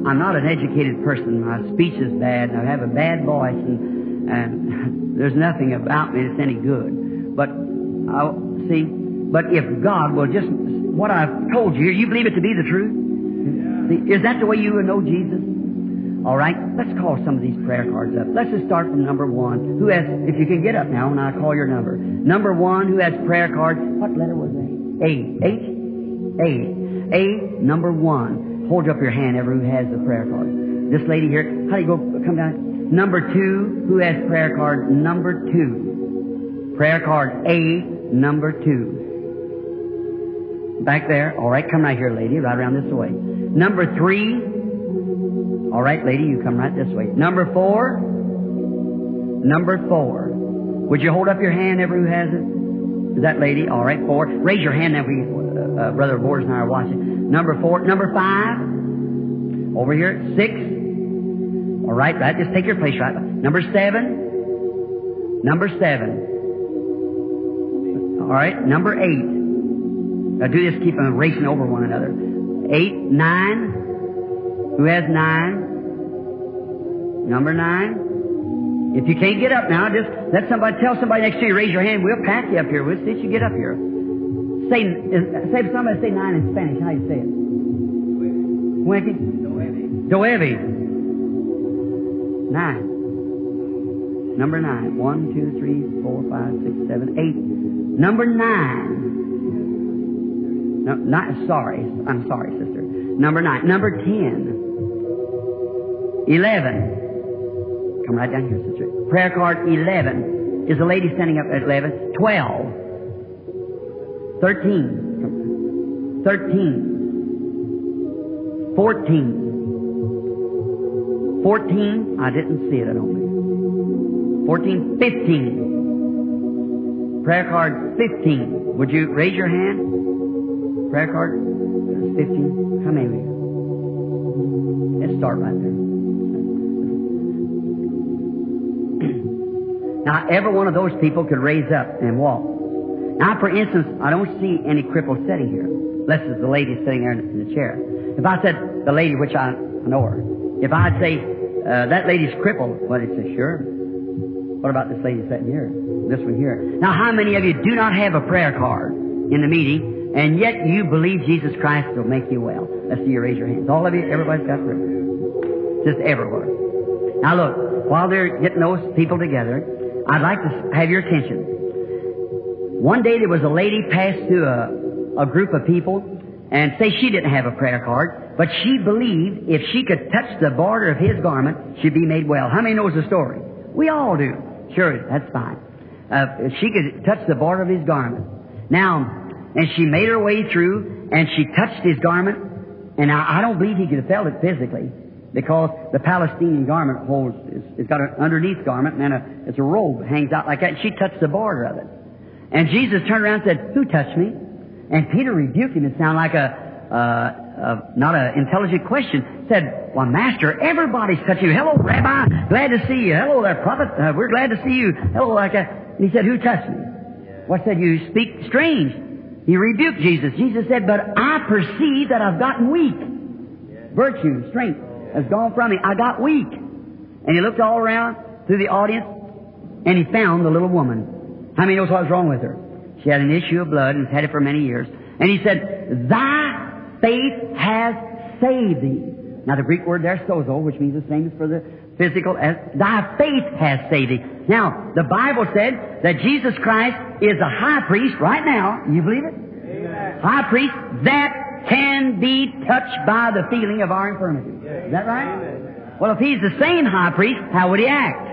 Speaker 1: I'm not an educated person. My speech is bad, and I have a bad voice, and, and there's nothing about me that's any good. But, I, see, but if God will just, what I've told you, you believe it to be the truth? See, is that the way you would know Jesus? All right, let's call some of these prayer cards up. Let's just start from number one. Who has, if you can get up now and I call your number. Number one, who has prayer card? What letter was A? A. H? A. A, number one. Hold up your hand, ever who has the prayer card. This lady here, how do you go, come down? Number two, who has prayer card? Number two. Prayer card A, number two. Back there. All right, come right here, lady, right around this way. Number three, all right, lady, you come right this way. Number four. Number four. Would you hold up your hand, ever who has it? Is that lady? All right, four. Raise your hand, now we, uh, Brother Boris and I are watching. Number four. Number five. Over here. Six. All right, right. Just take your place right. Number seven. Number seven. All right. Number eight. Now do this, keep them racing over one another. Eight, nine. Who has nine? Number nine. If you can't get up now, just let somebody tell somebody next to you, raise your hand. We'll pack you up here. We'll see you get up here. Say, say somebody say nine in Spanish. How you say it? Winky? Doevi. Nine. Number nine. One, two, three, four, five, six, seven, eight. Number nine. No, not sorry. I'm sorry, sister. Number nine. Number ten. Eleven. Come right down here, sister. Prayer card eleven. Is the lady standing up at eleven? Twelve. Thirteen. Thirteen. Fourteen. Fourteen. I didn't see it, I don't think. Fourteen. Fifteen. Prayer card fifteen. Would you raise your hand? Prayer card? There's 15. How many? Let's start right there. Now, every one of those people could raise up and walk. Now, for instance, I don't see any cripple sitting here, unless it's the lady sitting there in the chair. If I said the lady, which I know her, if I'd say uh, that lady's crippled, well, it says sure. What about this lady sitting here? This one here. Now, how many of you do not have a prayer card in the meeting? and yet you believe Jesus Christ will make you well. Let's see you raise your hands. All of you, everybody's got prayer. Just everywhere. Now look, while they're getting those people together, I'd like to have your attention. one day there was a lady passed through a, a group of people and say she didn't have a prayer card, but she believed if she could touch the border of his garment, she'd be made well. How many knows the story? We all do. Sure, that's fine. Uh, if she could touch the border of his garment. Now, and she made her way through, and she touched his garment, and I, I don't believe he could have felt it physically, because the Palestinian garment holds, it's, it's got an underneath garment, and then a, it's a robe that hangs out like that, and she touched the border of it. And Jesus turned around and said, Who touched me? And Peter rebuked him. It sounded like a, uh, uh, not an intelligent question. Said, Well, Master, everybody's touching you. Hello, Rabbi. Glad to see you. Hello there, Prophet. Uh, we're glad to see you. Hello, like that. And he said, Who touched me? What said you speak strange? He rebuked Jesus. Jesus said, But I perceive that I've gotten weak. Virtue, strength has gone from me. I got weak. And he looked all around through the audience and he found the little woman. How many knows what was wrong with her? She had an issue of blood and had it for many years. And he said, Thy faith has saved thee. Now the Greek word there, sozo, which means the same as for the physical, as thy faith has saved thee. Now, the Bible said that Jesus Christ is a high priest right now. You believe it?
Speaker 3: Amen.
Speaker 1: High priest that can be touched by the feeling of our infirmity. Is that right? Well, if he's the same high priest, how would he act?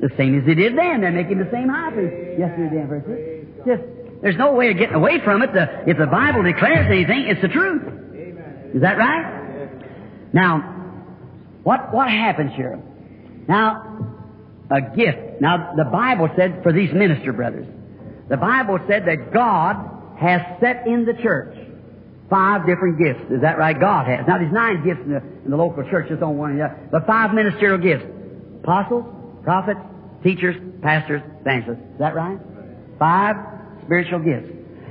Speaker 1: The same as he did then. They make him the same high priest. Yesterday, then, verse six. Just, there's no way of getting away from it. The, if the Bible declares anything, it's the truth. Is that right? Now, what, what happens here? Now, a gift. Now, the Bible said for these minister brothers, the Bible said that God has set in the church five different gifts. Is that right? God has. Now, there's nine gifts in the, in the local church, just on one another. But five ministerial gifts. Apostles, prophets, teachers, pastors, evangelists. Is that right? Five spiritual gifts.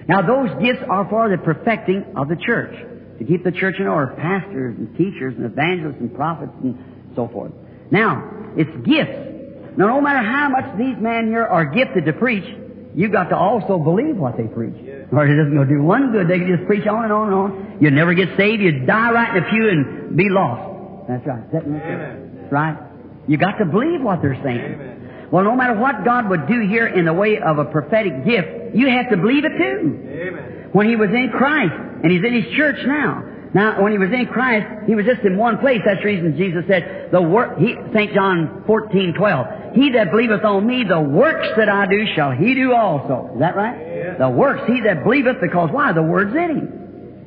Speaker 1: Now, those gifts are for the perfecting of the church. To keep the church in order. Pastors and teachers and evangelists and prophets and so forth. Now, it's gifts. Now, no matter how much these men here are gifted to preach, you've got to also believe what they preach. Or it doesn't go do one good. They can just preach on and on and on. You'd never get saved. You'd die right in the pew and be lost. That's right. That's right. You got to believe what they're saying. Well, no matter what God would do here in the way of a prophetic gift, you have to believe it too. Amen. When he was in Christ, and he's in his church now. Now, when he was in Christ, he was just in one place. That's the reason Jesus said, the work, he, St. John 14, 12, He that believeth on me, the works that I do shall he do also. Is that right? The works, he that believeth, because why? The word's in him.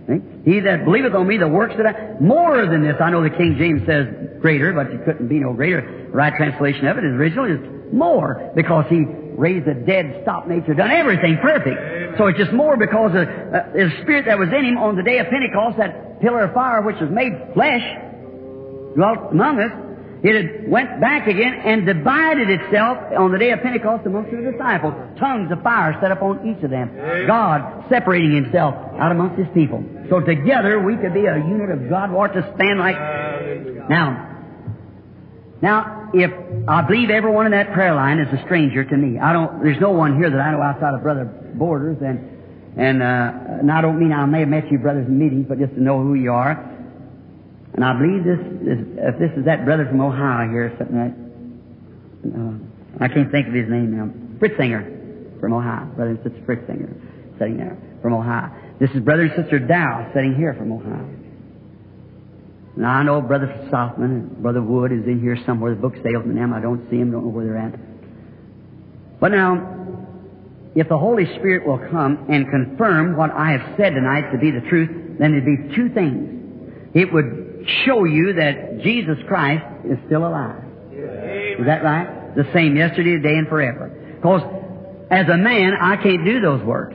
Speaker 1: See? He that believeth on me, the works that I, more than this, I know the King James says greater, but it couldn't be no greater. The right translation of it, is original, is more, because he raised the dead, stopped nature, done everything perfect. So it's just more because of uh, the Spirit that was in him on the day of Pentecost, that pillar of fire which was made flesh, dwelt among us. It had went back again and divided itself on the day of Pentecost amongst the disciples. Tongues of fire set upon each of them. God separating himself out amongst his people. So together we could be a unit of God, or to stand like. Now, now, if I believe everyone in that prayer line is a stranger to me, I don't. There's no one here that I know outside of Brother Borders, and and uh, and I don't mean I may have met you brothers in meetings, but just to know who you are. And I believe this is if this is that brother from Ohio here, something like. Uh, I can't think of his name now. Fritzinger from Ohio, brother and sister Fritzinger, sitting there from Ohio. This is brother and sister Dow sitting here from Ohio. Now I know Brother Sothmann and Brother Wood is in here somewhere. The book salesman them. I don't see them, don't know where they're at. But now, if the Holy Spirit will come and confirm what I have said tonight to be the truth, then it'd be two things. It would show you that Jesus Christ is still alive. Is that right? The same yesterday, today, and forever. Because as a man, I can't do those works.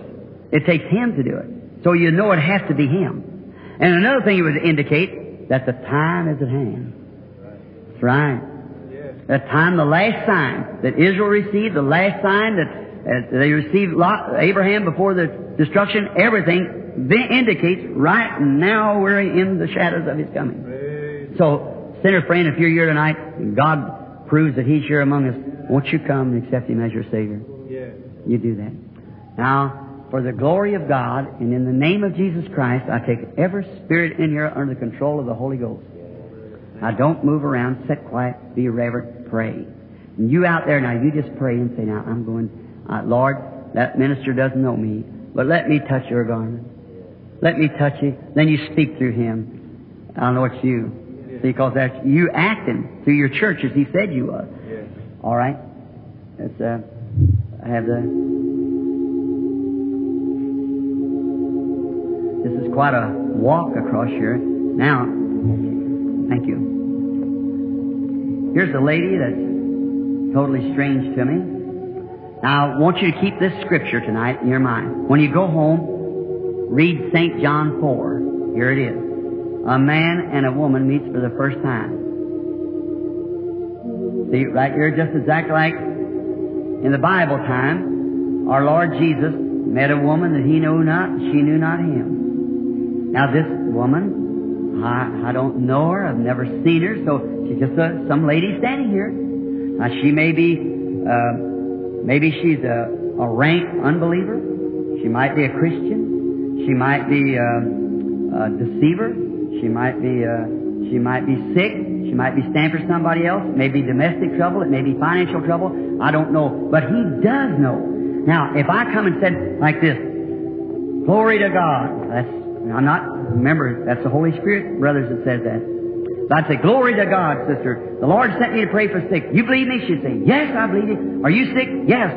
Speaker 1: It takes Him to do it. So you know it has to be Him. And another thing it would indicate that the time is at hand. That's right. The time, the last sign that Israel received, the last sign that they received Lot, Abraham before the destruction, everything indicates right now we're in the shadows of His coming. So, sinner friend, if you're here tonight, and God proves that He's here among us, won't you come and accept Him as your Savior? You do that. Now, for the glory of God and in the name of Jesus Christ, I take every spirit in here under the control of the Holy Ghost. Now don't move around, sit quiet, be reverent, pray. And you out there now, you just pray and say, now I'm going, uh, Lord, that minister doesn't know me, but let me touch your garment. Let me touch you. Then you speak through him. I'll know it's you. Because that's you acting through your church as he said you was.
Speaker 2: Yes.
Speaker 1: All right? Let's uh, have the. This is quite a walk across here. Now, thank you. Here's a lady that's totally strange to me. Now, I want you to keep this scripture tonight in your mind. When you go home, read St. John 4. Here it is. A man and a woman meets for the first time. See, right here, just exactly like in the Bible time, our Lord Jesus met a woman that he knew not, and she knew not him. Now this woman, I, I don't know her, I've never seen her, so she's just a, some lady standing here. Now she may be, uh, maybe she's a, a rank unbeliever. She might be a Christian. She might be uh, a deceiver. She might be, uh, she might be sick. She might be standing for somebody else. Maybe domestic trouble. It may be financial trouble. I don't know. But He does know. Now, if I come and said like this, Glory to God. That's, I'm not, remember, that's the Holy Spirit, brothers, that says that. I'd say, Glory to God, sister. The Lord sent me to pray for sick. You believe me? She'd say, Yes, I believe you. Are you sick? Yes.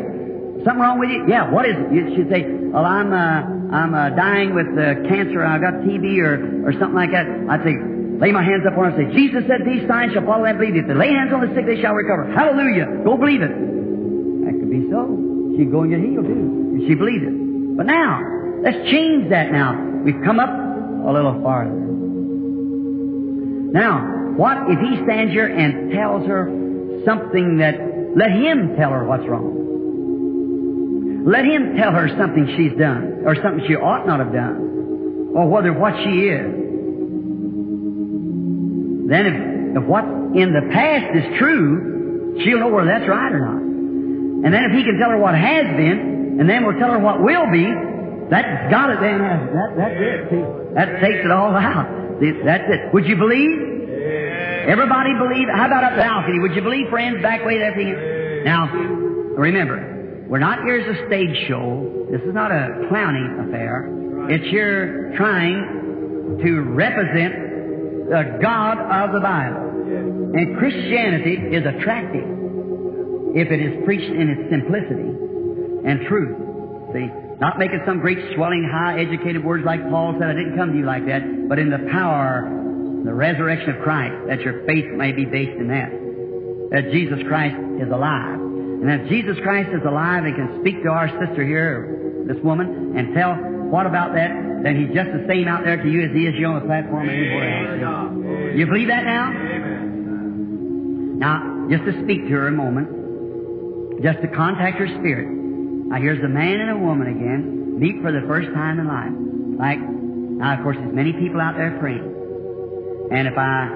Speaker 1: Something wrong with you? Yeah. What is it? She'd say, Well, I'm, uh, I'm uh, dying with uh, cancer. I've got TB or, or something like that. I'd say, Lay my hands up on her and say, Jesus said these signs shall follow them believe. If they lay hands on the sick, they shall recover. Hallelujah. Go believe it. That could be so. She'd go and get healed too. If she believed it. But now, let's change that now. We've come up a little farther. Now, what if he stands here and tells her something that, let him tell her what's wrong. Let him tell her something she's done, or something she ought not have done, or whether what she is. Then if, if what in the past is true, she'll know whether that's right or not. And then if he can tell her what has been, and then we'll tell her what will be, that's got it then. That, that's it. That takes it all out. That's it. Would you believe? Everybody believe? How about up the balcony? Would you believe, friends, back way, everything? Now, remember, we're not here as a stage show. This is not a clowning affair. It's here trying to represent the God of the Bible. And Christianity is attractive if it is preached in its simplicity and truth. See, not making some great swelling, high educated words like Paul said, I didn't come to you like that, but in the power, the resurrection of Christ, that your faith may be based in that. That Jesus Christ is alive. And if Jesus Christ is alive and can speak to our sister here, this woman, and tell what about that, then he's just the same out there to you as he is here on the platform and anywhere else. You believe that now? Now, just to speak to her a moment, just to contact her spirit. Now, here's a man and a woman again, meet for the first time in life. Like, now, of course, there's many people out there praying. And if I,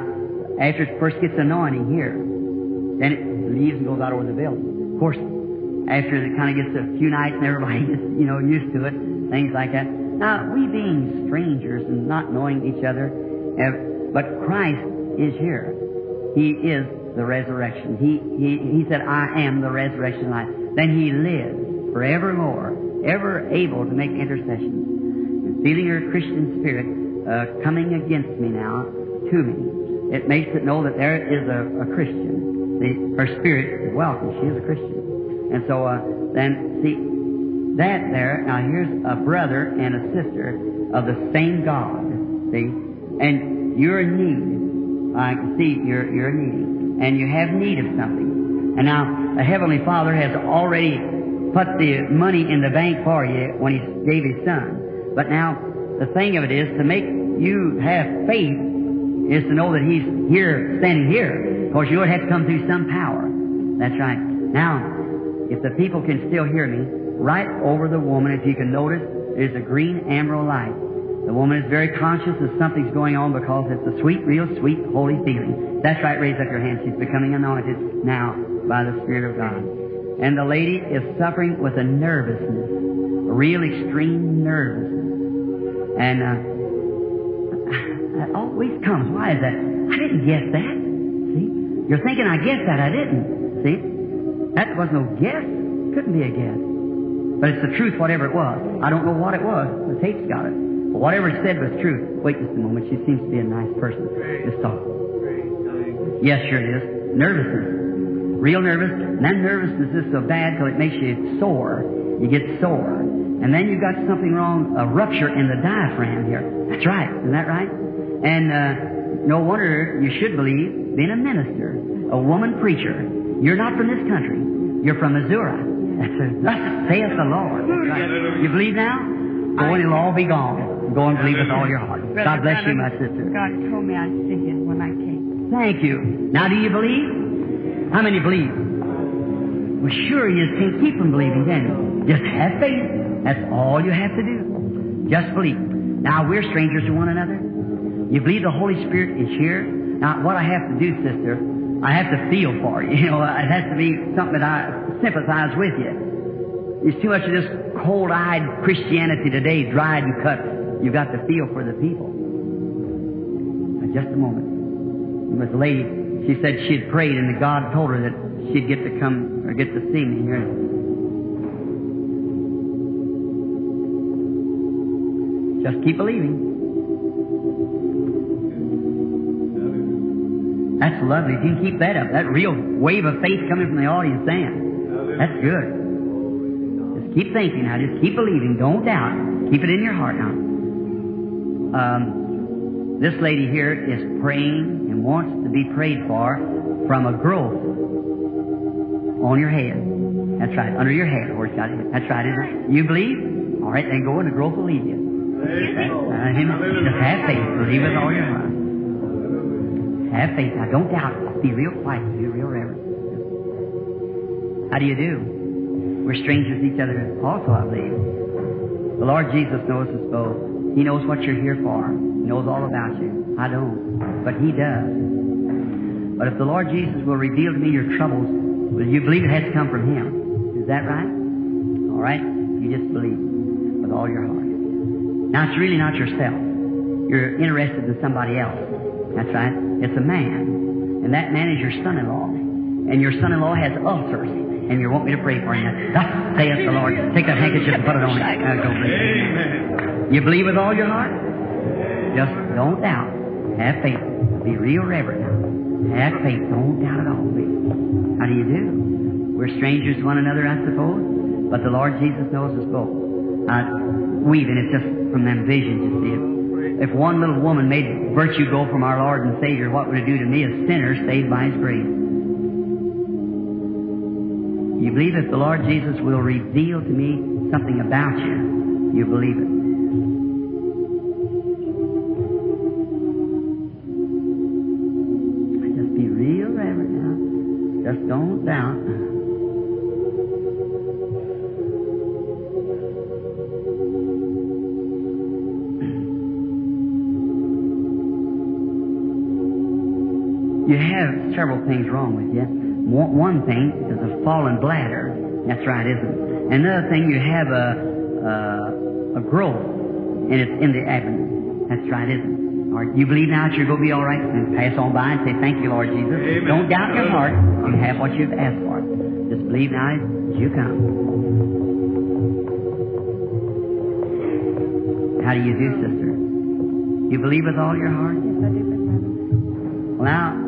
Speaker 1: after it first gets anointing here, then it leaves and goes out over the building. Of course, after it kind of gets a few nights and everybody gets, you know, used to it, things like that. Now, we being strangers and not knowing each other, uh, but Christ is here. He is the resurrection. He, he, he said, I am the resurrection life. Then He lives forevermore, ever able to make intercession. And feeling your Christian spirit uh, coming against me now, to me, it makes it know that there is a, a Christian. The, her spirit is welcome. She is a Christian. And so uh, then, see, that there, now here's a brother and a sister of the same God. See? And you're in need. I can see you're, you're in need. And you have need of something. And now, the Heavenly Father has already put the money in the bank for you when He gave His Son. But now, the thing of it is, to make you have faith is to know that He's here, standing here. Of course, you would have to come through some power. That's right. Now, if the people can still hear me, right over the woman, if you can notice, there's a green emerald light. The woman is very conscious that something's going on because it's a sweet, real sweet, holy feeling. That's right, raise up your hand. She's becoming anointed now by the Spirit of God. And the lady is suffering with a nervousness, a real extreme nervousness. And uh, that always comes. Why is that? I didn't guess that. See? You're thinking I guessed that. I didn't. See? That was no guess. Couldn't be a guess. But it's the truth, whatever it was. I don't know what it was. The tape's got it. But whatever it said was truth. Wait just a moment. She seems to be a nice person. Just talk. Yes, sure it is. Nervousness. Real nervous. And that nervousness is so bad till it makes you sore. You get sore. And then you've got something wrong, a rupture in the diaphragm here. That's right. Isn't that right? And uh, no wonder you should believe, being a minister, a woman preacher, you're not from this country. You're from Missouri. That's thus saith the Lord. Right. You believe now? Go and it'll all be gone. Go and believe with all your heart. God bless you, my sister.
Speaker 4: God told me I'd see you when I came.
Speaker 1: Thank you. Now, do you believe? How many believe? Well, sure, you can't keep from believing, can you? Just have faith. That's all you have to do. Just believe. Now, we're strangers to one another. You believe the Holy Spirit is here. Now, what I have to do, sister, I have to feel for you. You know, it has to be something that I sympathize with you. There's too much of this cold-eyed Christianity today, dried and cut. You've got to feel for the people. Now, just a moment. Was a lady, she said she had prayed and that God told her that she'd get to come or get to see me here. Just keep believing. That's lovely. If you can keep that up, that real wave of faith coming from the audience then, that's good. Just keep thinking now. Just keep believing. Don't doubt. Keep it in your heart now. Um, this lady here is praying and wants to be prayed for from a growth on your head. That's right, under your head, it's got it. That's right, isn't it? You believe? All right, then go and the growth will leave you. Uh, him, just have faith. Believe with all your heart. Have faith. Now, don't doubt. Be real quiet. Be real reverent. How do you do? We're strangers to each other also, I believe. The Lord Jesus knows us both. He knows what you're here for. Knows all about you. I don't. But He does. But if the Lord Jesus will reveal to me your troubles, will you believe it has come from Him? Is that right? All right? You just believe with all your heart. Now, it's really not yourself. You're interested in somebody else. That's right. It's a man. And that man is your son-in-law. And your son-in-law has ulcers. And you want me to pray for him. Thus saith the Lord. Take that handkerchief and put it on. Now, go believe. You believe with all your heart? Just don't doubt. Have faith. Be real reverent. Have faith. Don't doubt at all, please. How do you do? We're strangers to one another, I suppose. But the Lord Jesus knows us both. Uh, weaving, it's just from them visions, you see. If one little woman made virtue go from our Lord and Savior, what would it do to me, a sinner saved by His grace? You believe that the Lord Jesus will reveal to me something about you. You believe it. Things wrong with you. One one thing is a fallen bladder. That's right, isn't it? Another thing, you have a, a, a growth, and it's in the abdomen. That's right, isn't it? All right, you believe now that you're going to be all right, and pass on by and say, Thank you, Lord Jesus.
Speaker 2: Amen.
Speaker 1: Don't doubt your heart. You have what you've asked for. Just believe now as you come. How do you do, sister? You believe with all your heart?
Speaker 4: Yes, I do, Brother
Speaker 1: Well, now,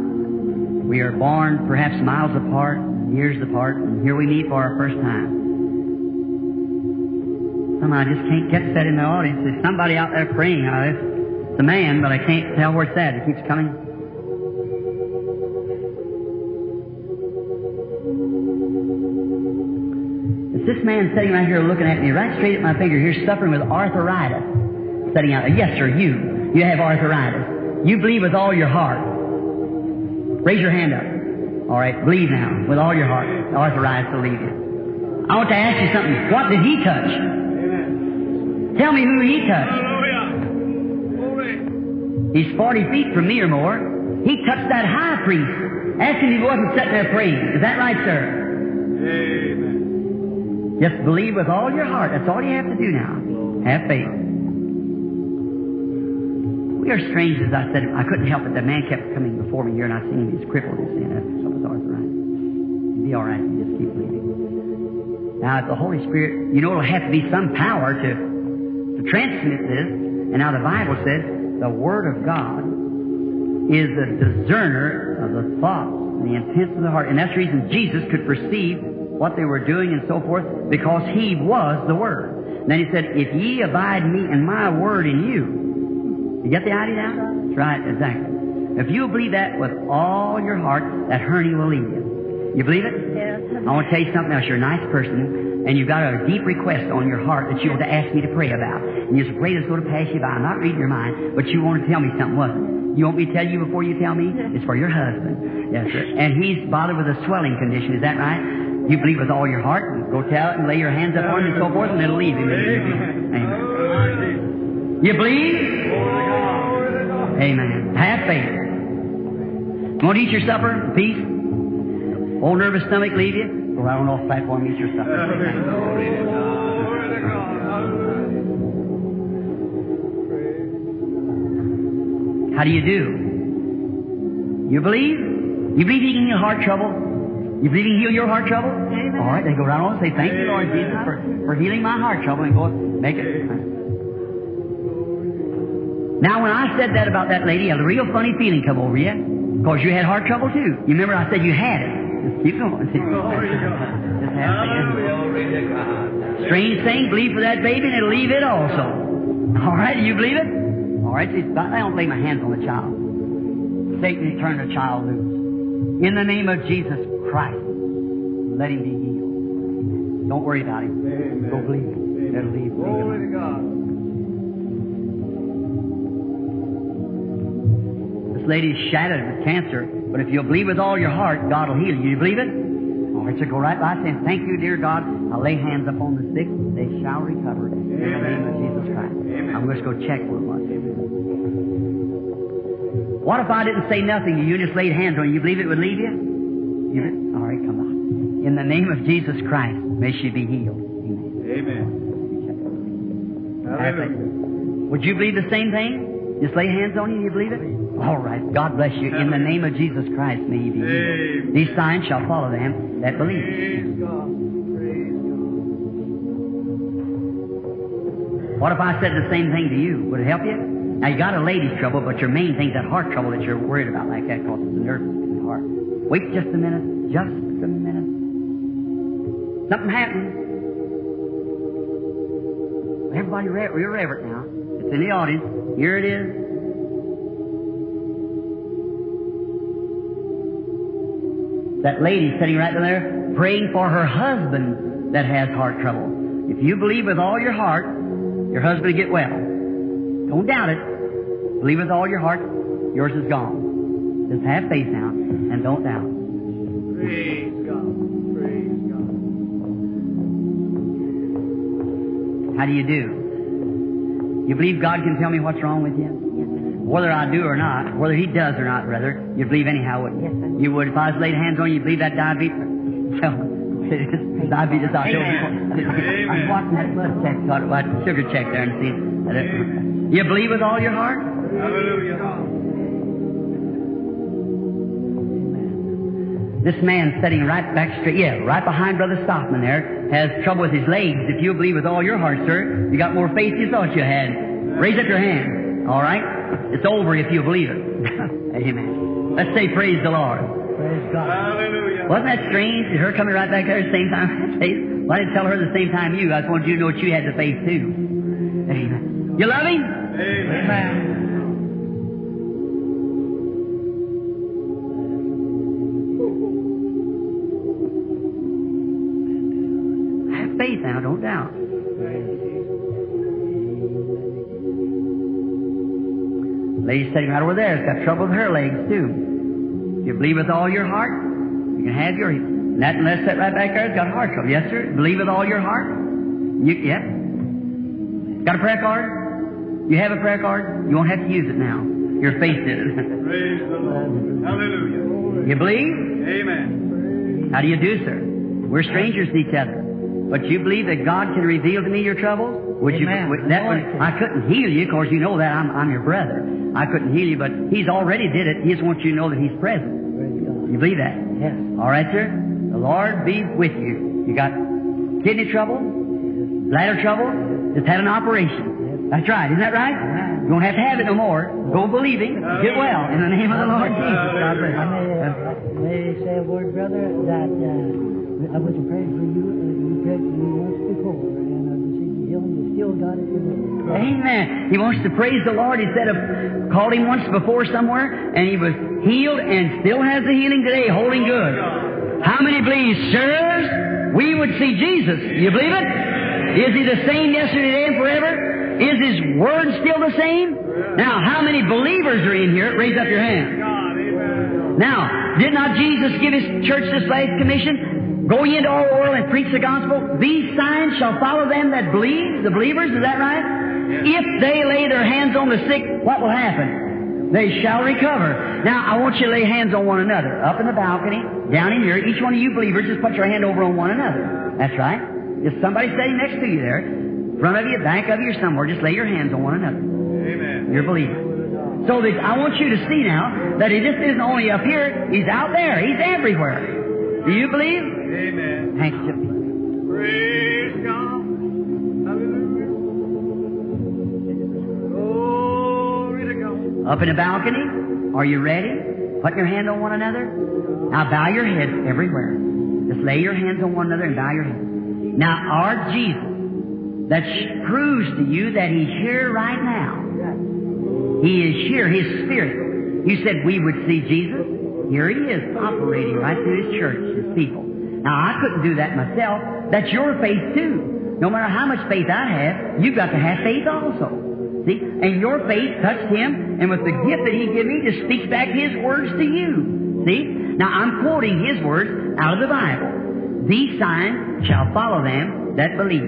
Speaker 1: we are born perhaps miles apart, years apart, and here we meet for our first time. Somehow I just can't catch that in the audience. There's somebody out there praying. Uh, it's a man, but I can't tell where it's at. It keeps coming. It's this man sitting right here looking at me right straight at my finger here, suffering with arthritis. Sitting out there. Yes, sir, you. You have arthritis. You believe with all your heart. Raise your hand up. All right, believe now with all your heart. Authorized to leave you. I want to ask you something. What did he touch? Tell me who he touched. He's 40 feet from me or more. He touched that high priest. Ask him if he wasn't sitting there praying. Is that right, sir? Amen. Just believe with all your heart. That's all you have to do now. Have faith. We are strangers, I said. I couldn't help it. The man kept coming before me here, and I seen him. He's crippled. He's saying that's something's arthritis. You'll be all right. You just keep believing. Now, if the Holy Spirit, you know, it'll have to be some power to, to transmit this. And now the Bible says the Word of God is a discerner of the thoughts and the intents of the heart. And that's the reason Jesus could perceive what they were doing and so forth, because He was the Word. And then He said, If ye abide me and my Word in you. You get the idea now? That's right, exactly. If you believe that with all your heart, that hernia will leave you. You believe it?
Speaker 4: Yes.
Speaker 1: I want to tell you something else. You're a nice person, and you've got a deep request on your heart that you want to ask me to pray about. And you're afraid it's going to pass you by. I'm not reading your mind, but you want to tell me something, wasn't it? You want me to tell you before you tell me? It's for your husband. Yes, sir. And he's bothered with a swelling condition. Is that right? You believe with all your heart. Go tell it and lay your hands up on him and so forth, and it'll leave him. Amen. You believe? Amen. Have faith. Want to eat your supper peace? Old nervous stomach leave you? Go right on off the platform and eat your supper. How do you do? You believe? You believe he can heal heart trouble? You believe he can heal your heart trouble?
Speaker 4: Amen.
Speaker 1: All right, then go right on and say, Thank you, Lord Jesus, for, for healing my heart trouble, and go make it. Now, when I said that about that lady, a real funny feeling come over you, because you had heart trouble too. You remember I said you had it. Just keep going. Faith. Strange thing, believe for that baby, and it'll leave it also. All right, you believe it? All right, see, I don't lay my hands on the child. Satan, turn the child loose. In the name of Jesus Christ, let him be healed. Don't worry about him. Go believe it. It'll leave.
Speaker 2: Glory to God.
Speaker 1: Lady's shattered with cancer, but if you'll believe with all your heart, God will heal you. You believe it? All right, so go right by saying, Thank you, dear God. I'll lay hands upon the sick. They shall recover in the name of Jesus Christ. Amen. I'm going to go check for one. What if I didn't say nothing to you and just laid hands on you? You believe it would leave you? You be- all right, come on. In the name of Jesus Christ, may she be healed. Amen.
Speaker 2: Amen.
Speaker 1: Have faith.
Speaker 2: Hallelujah.
Speaker 1: Would you believe the same thing? Just lay hands on you and you believe it? All right. God bless you. In the name of Jesus Christ, may you be healed. These signs shall follow them that believe.
Speaker 2: Praise God. Praise God.
Speaker 1: What if I said the same thing to you? Would it help you? Now you got a lady's trouble, but your main thing's that heart trouble that you're worried about like that because it's the nerves in the heart. Wait just a minute. Just a minute. Something happened. Everybody, re- you're reverent now. It's in the audience. Here it is. That lady sitting right there praying for her husband that has heart trouble. If you believe with all your heart, your husband will get well. Don't doubt it. Believe with all your heart, yours is gone. Just have faith now and don't doubt.
Speaker 2: Praise God. Praise God.
Speaker 1: How do you do? You believe God can tell me what's wrong with you?
Speaker 4: Yes, sir.
Speaker 1: Whether I do or not, whether He does or not, rather, you believe anyhow, wouldn't you?
Speaker 4: Yes, sir.
Speaker 1: You would if I was laid hands on you, you believe that diabetes. So, it is diabetes. I told you.
Speaker 2: Amen.
Speaker 1: I'm watching that blood check, got it, that sugar check there, and see. You believe with all your heart?
Speaker 2: Hallelujah.
Speaker 1: This man sitting right back straight, yeah, right behind Brother Sothmann there, has trouble with his legs. If you believe with all your heart, sir, you got more faith than you thought you had. Raise up your hand. All right? It's over if you believe it. Amen. Let's say praise the Lord. Praise God.
Speaker 2: Hallelujah.
Speaker 1: Wasn't that strange? Her coming right back there at the same time. Why didn't tell her the same time you? I just wanted you to know that you had the faith too. Amen. You love him?
Speaker 2: Amen.
Speaker 1: Have sitting right over there has got trouble with her legs too. You believe with all your heart, you can have your. And that unless that right back there has got heart trouble. Yes, sir. Believe with all your heart. You, yeah. Got a prayer card? You have a prayer card? You won't have to use it now. Your faith did it.
Speaker 2: Praise the Lord. Hallelujah.
Speaker 1: you believe?
Speaker 2: Amen.
Speaker 1: How do you do, sir? We're strangers to each other. But you believe that God can reveal to me your troubles? Would you? Would, that one, I couldn't heal you, of course. You know that I'm, I'm your brother. I couldn't heal you, but He's already did it. He just wants you to know that He's present. You believe that?
Speaker 4: Yes.
Speaker 1: All right, sir. The Lord be with you. You got kidney trouble, bladder trouble, just had an operation. That's right. Isn't that right? You don't have to have it no more. Go believing. Get well in the name of the Lord Jesus. God bless
Speaker 4: I
Speaker 1: you.
Speaker 4: may, may say a word, brother, that uh, I was praying for you. Uh, you prayed for me still got it today.
Speaker 1: Amen. He wants to praise the Lord. He said, of, called him once before somewhere, and he was healed and still has the healing today, holding good. How many believe, sirs, we would see Jesus? You believe it? Is he the same yesterday, today, and forever? Is his word still the same? Now, how many believers are in here? Raise up your hand. Now, did not Jesus give his church this last commission? Go ye into all the world and preach the gospel. These signs shall follow them that believe, the believers, is that right? If they lay their hands on the sick, what will happen? They shall recover. Now, I want you to lay hands on one another. Up in the balcony, down in here, each one of you believers, just put your hand over on one another. That's right. If somebody's sitting next to you there, front of you, back of you, or somewhere, just lay your hands on one another.
Speaker 2: Amen.
Speaker 1: You're believing. So that I want you to see now that he just isn't only up here, he's out there. He's everywhere. Do you believe?
Speaker 2: Amen.
Speaker 1: Thank you.
Speaker 2: Praise God. Hallelujah. Glory to God.
Speaker 1: Up in the balcony, are you ready? Put your hand on one another. Now bow your heads everywhere. Just lay your hands on one another and bow your heads. Now our Jesus, that proves to you that He's here right now. He is here, His Spirit. You said we would see Jesus. Here He is, operating right through His church, His people. Now I couldn't do that myself. That's your faith too. No matter how much faith I have, you've got to have faith also. See? And your faith touched him, and with the gift that he gave me, just speaks back his words to you. See? Now I'm quoting his words out of the Bible. These signs shall follow them that believe.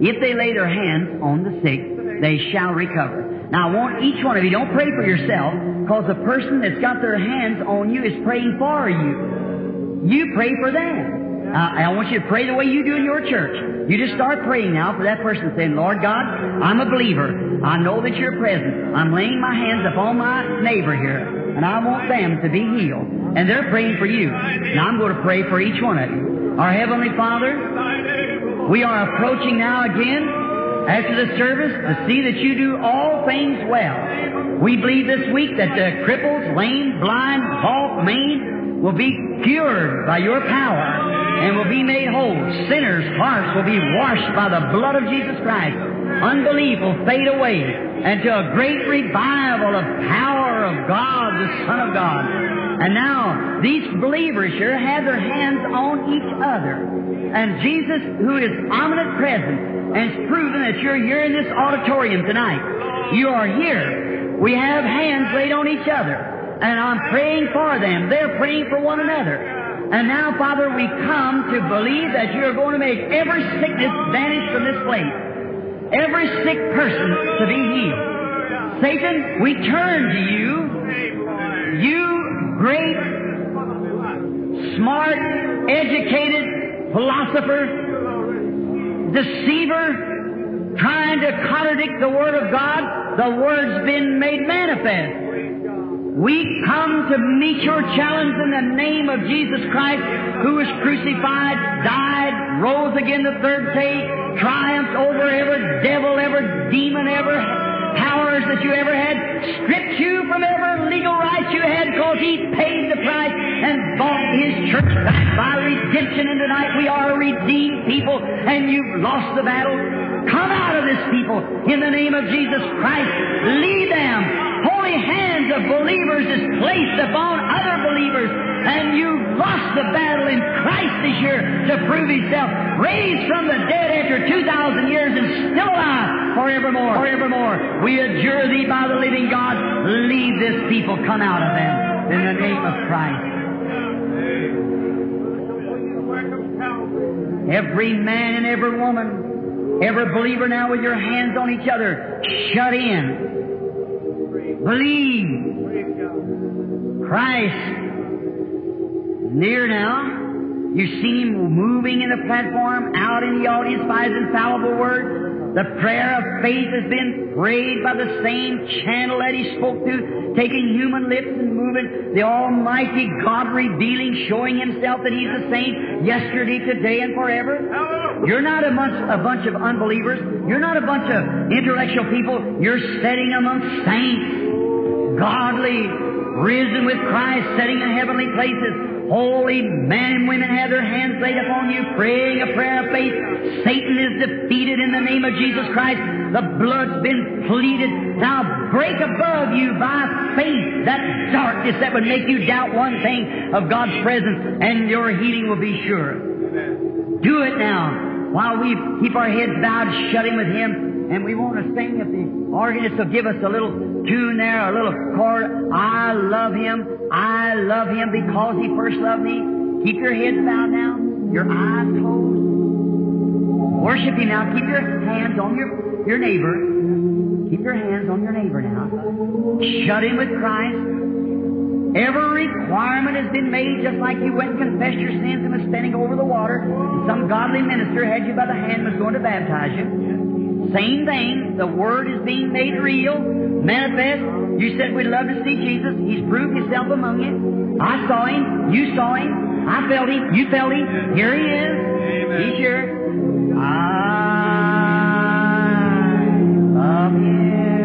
Speaker 1: If they lay their hands on the sick, they shall recover. Now I want each one of you, don't pray for yourself, because the person that's got their hands on you is praying for you. You pray for them. Uh, I want you to pray the way you do in your church. You just start praying now for that person, saying, Lord God, I'm a believer. I know that you're present. I'm laying my hands upon my neighbor here, and I want them to be healed. And they're praying for you. Now I'm going to pray for each one of you. Our Heavenly Father, we are approaching now again after the service to see that you do all things well. We believe this week that the cripples, lame, blind, halt, maimed will be cured by your power and will be made whole. Sinners' hearts will be washed by the blood of Jesus Christ. Unbelief will fade away to a great revival of power of God, the Son of God. And now, these believers here have their hands on each other. And Jesus, who is omnipresent and has proven that you're here in this auditorium tonight. You are here. We have hands laid on each other. And I'm praying for them. They're praying for one another. And now, Father, we come to believe that you're going to make every sickness vanish from this place. Every sick person to be healed. Satan, we turn to you. You great, smart, educated philosopher, deceiver, trying to contradict the Word of God, the Word's been made manifest. We come to meet your challenge in the name of Jesus Christ, who was crucified, died, rose again the third day, triumphed over every devil, every demon, every powers that you ever had, stripped you from every legal right you had because He paid the price and bought His church back by redemption. And tonight we are a redeemed people and you've lost the battle. Come out of this people in the name of Jesus Christ. Lead them. Holy hands of believers is placed upon other believers and you've lost the battle and Christ is here to prove Himself. Raised from the dead after 2,000 years and still alive forevermore. Forevermore. We adjure Thee by the living God, leave this people, come out of them in the name of Christ. Every man and every woman, every believer now with your hands on each other, shut in. Believe. Christ near now. You see him moving in the platform, out in the audience by his infallible word. The prayer of faith has been prayed by the same channel that He spoke through, taking human lips and moving the Almighty God revealing, showing Himself that He's the same yesterday, today, and forever. You're not a bunch, a bunch of unbelievers. You're not a bunch of intellectual people. You're sitting among saints, godly, risen with Christ, sitting in heavenly places. Holy men and women have their hands laid upon you, praying a prayer of faith. Satan is defeated in the name of Jesus Christ. The blood's been pleaded. Now break above you by faith that darkness that would make you doubt one thing of God's presence, and your healing will be sure. Do it now while we keep our heads bowed, shutting with Him. And we want to sing if the organist will give us a little tune there, a little chord. I love Him. I love Him because He first loved me. Keep your heads bowed now, your eyes closed. Worship Him now. Keep your hands on your, your neighbor. Keep your hands on your neighbor now. Shut in with Christ. Every requirement has been made just like you went and confessed your sins and was standing over the water. And some godly minister had you by the hand and was going to baptize you. Same thing. The Word is being made real, manifest. You said we'd love to see Jesus. He's proved Himself among you. I saw Him. You saw Him. I felt Him. You felt Him. Here He is. He's here. I love Him.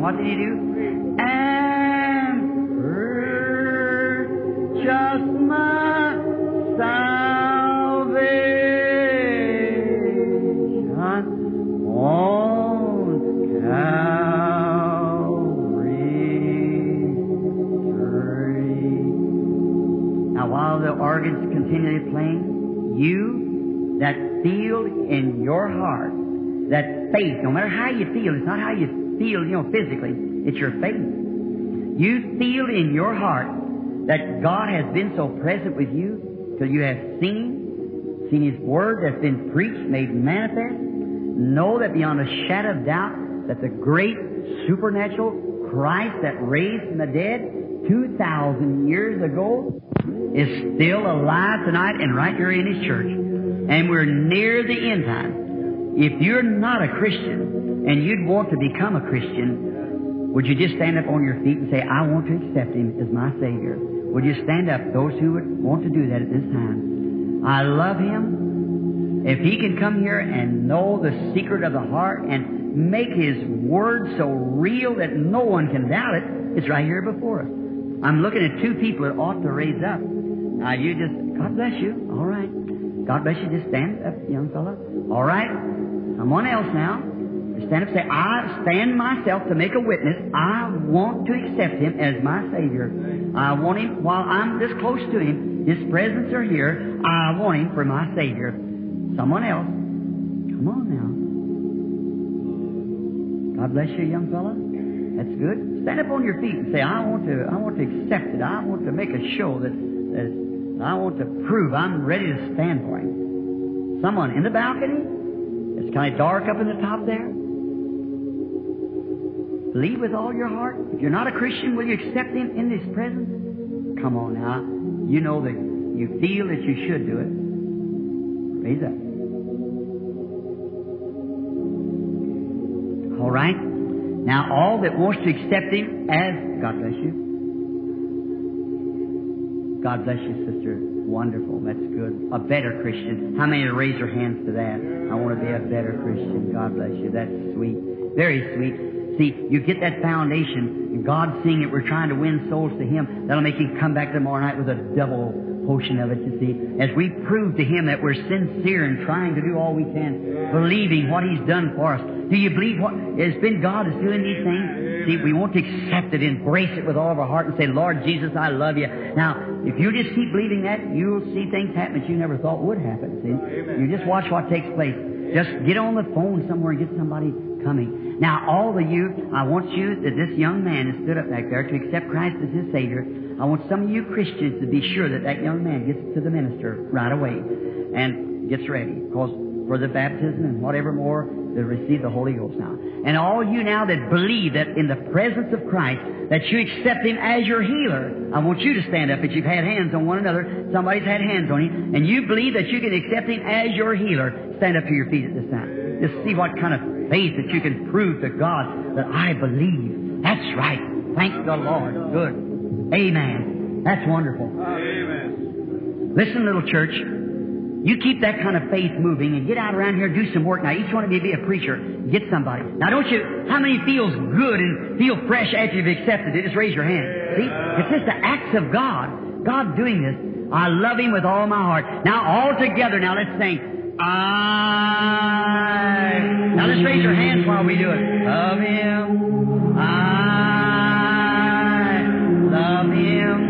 Speaker 1: Healing. What did he do? And purchased my salvation on Calvary. Now, while the organ's continually playing, you that feel in your heart that faith, no matter how you feel, it's not how you feel, you know, physically, it's your faith. You feel in your heart that God has been so present with you till you have seen seen His Word that's been preached, made manifest. Know that beyond a shadow of doubt that the great supernatural Christ that raised from the dead 2,000 years ago is still alive tonight and right here in His church. And we're near the end time. If you're not a Christian and you'd want to become a Christian, would you just stand up on your feet and say, I want to accept Him as my Savior? Would you stand up, those who would want to do that at this time? I love Him. If He can come here and know the secret of the heart and make His Word so real that no one can doubt it, it's right here before us. I'm looking at two people that ought to raise up. Now you just, God bless you. All right. God bless you. Just stand up, young fellow. All right. Someone else now. Stand up and say, I stand myself to make a witness. I want to accept Him as my Savior. I want Him, while I'm this close to Him, His presence are here, I want Him for my Savior. Someone else. Come on now. God bless you, young fella. That's good. Stand up on your feet and say, I want to, I want to accept it. I want to make a show that, that I want to prove I'm ready to stand for Him. Someone in the balcony? It's kind of dark up in the top there. Believe with all your heart. If you're not a Christian, will you accept Him in His presence? Come on now. You know that you feel that you should do it. Raise up. All right? Now, all that wants to accept Him as, God bless you. God bless you, sister. Wonderful. That's good. A better Christian. How many raise your hands to that? I want to be a better Christian. God bless you. That's sweet. Very sweet. See, you get that foundation, and God seeing it, we're trying to win souls to Him. That'll make Him come back tomorrow night with a double portion of it, you see. As we prove to Him that we're sincere and trying to do all we can, believing what He's done for us. Do you believe what has been God is doing these things? See, we want to accept it, embrace it with all of our heart, and say, Lord Jesus, I love you. Now, if you just keep believing that, you'll see things happen that you never thought would happen. See, you just watch what takes place. Just get on the phone somewhere and get somebody coming. Now, all of you, I want you, that this young man has stood up back there to accept Christ as his Savior. I want some of you Christians to be sure that that young man gets to the minister right away and gets ready. Because for the baptism and whatever more, to receive the Holy Ghost now. And all you now that believe that in the presence of Christ, that you accept Him as your healer, I want you to stand up if you've had hands on one another. Somebody's had hands on you, and you believe that you can accept Him as your healer. Stand up to your feet at this time. Just see what kind of faith that you can prove to God that I believe. That's right. Thank the Lord. Good. Amen. That's wonderful.
Speaker 2: Amen.
Speaker 1: Listen, little church. You keep that kind of faith moving and get out around here and do some work. Now, each one of you be a preacher. Get somebody. Now, don't you, how many feels good and feel fresh after you've accepted it? Just raise your hand. See? It's just the acts of God. God doing this. I love Him with all my heart. Now, all together, now let's sing. I. Now, just raise your hands while we do it. Love Him. I love Him.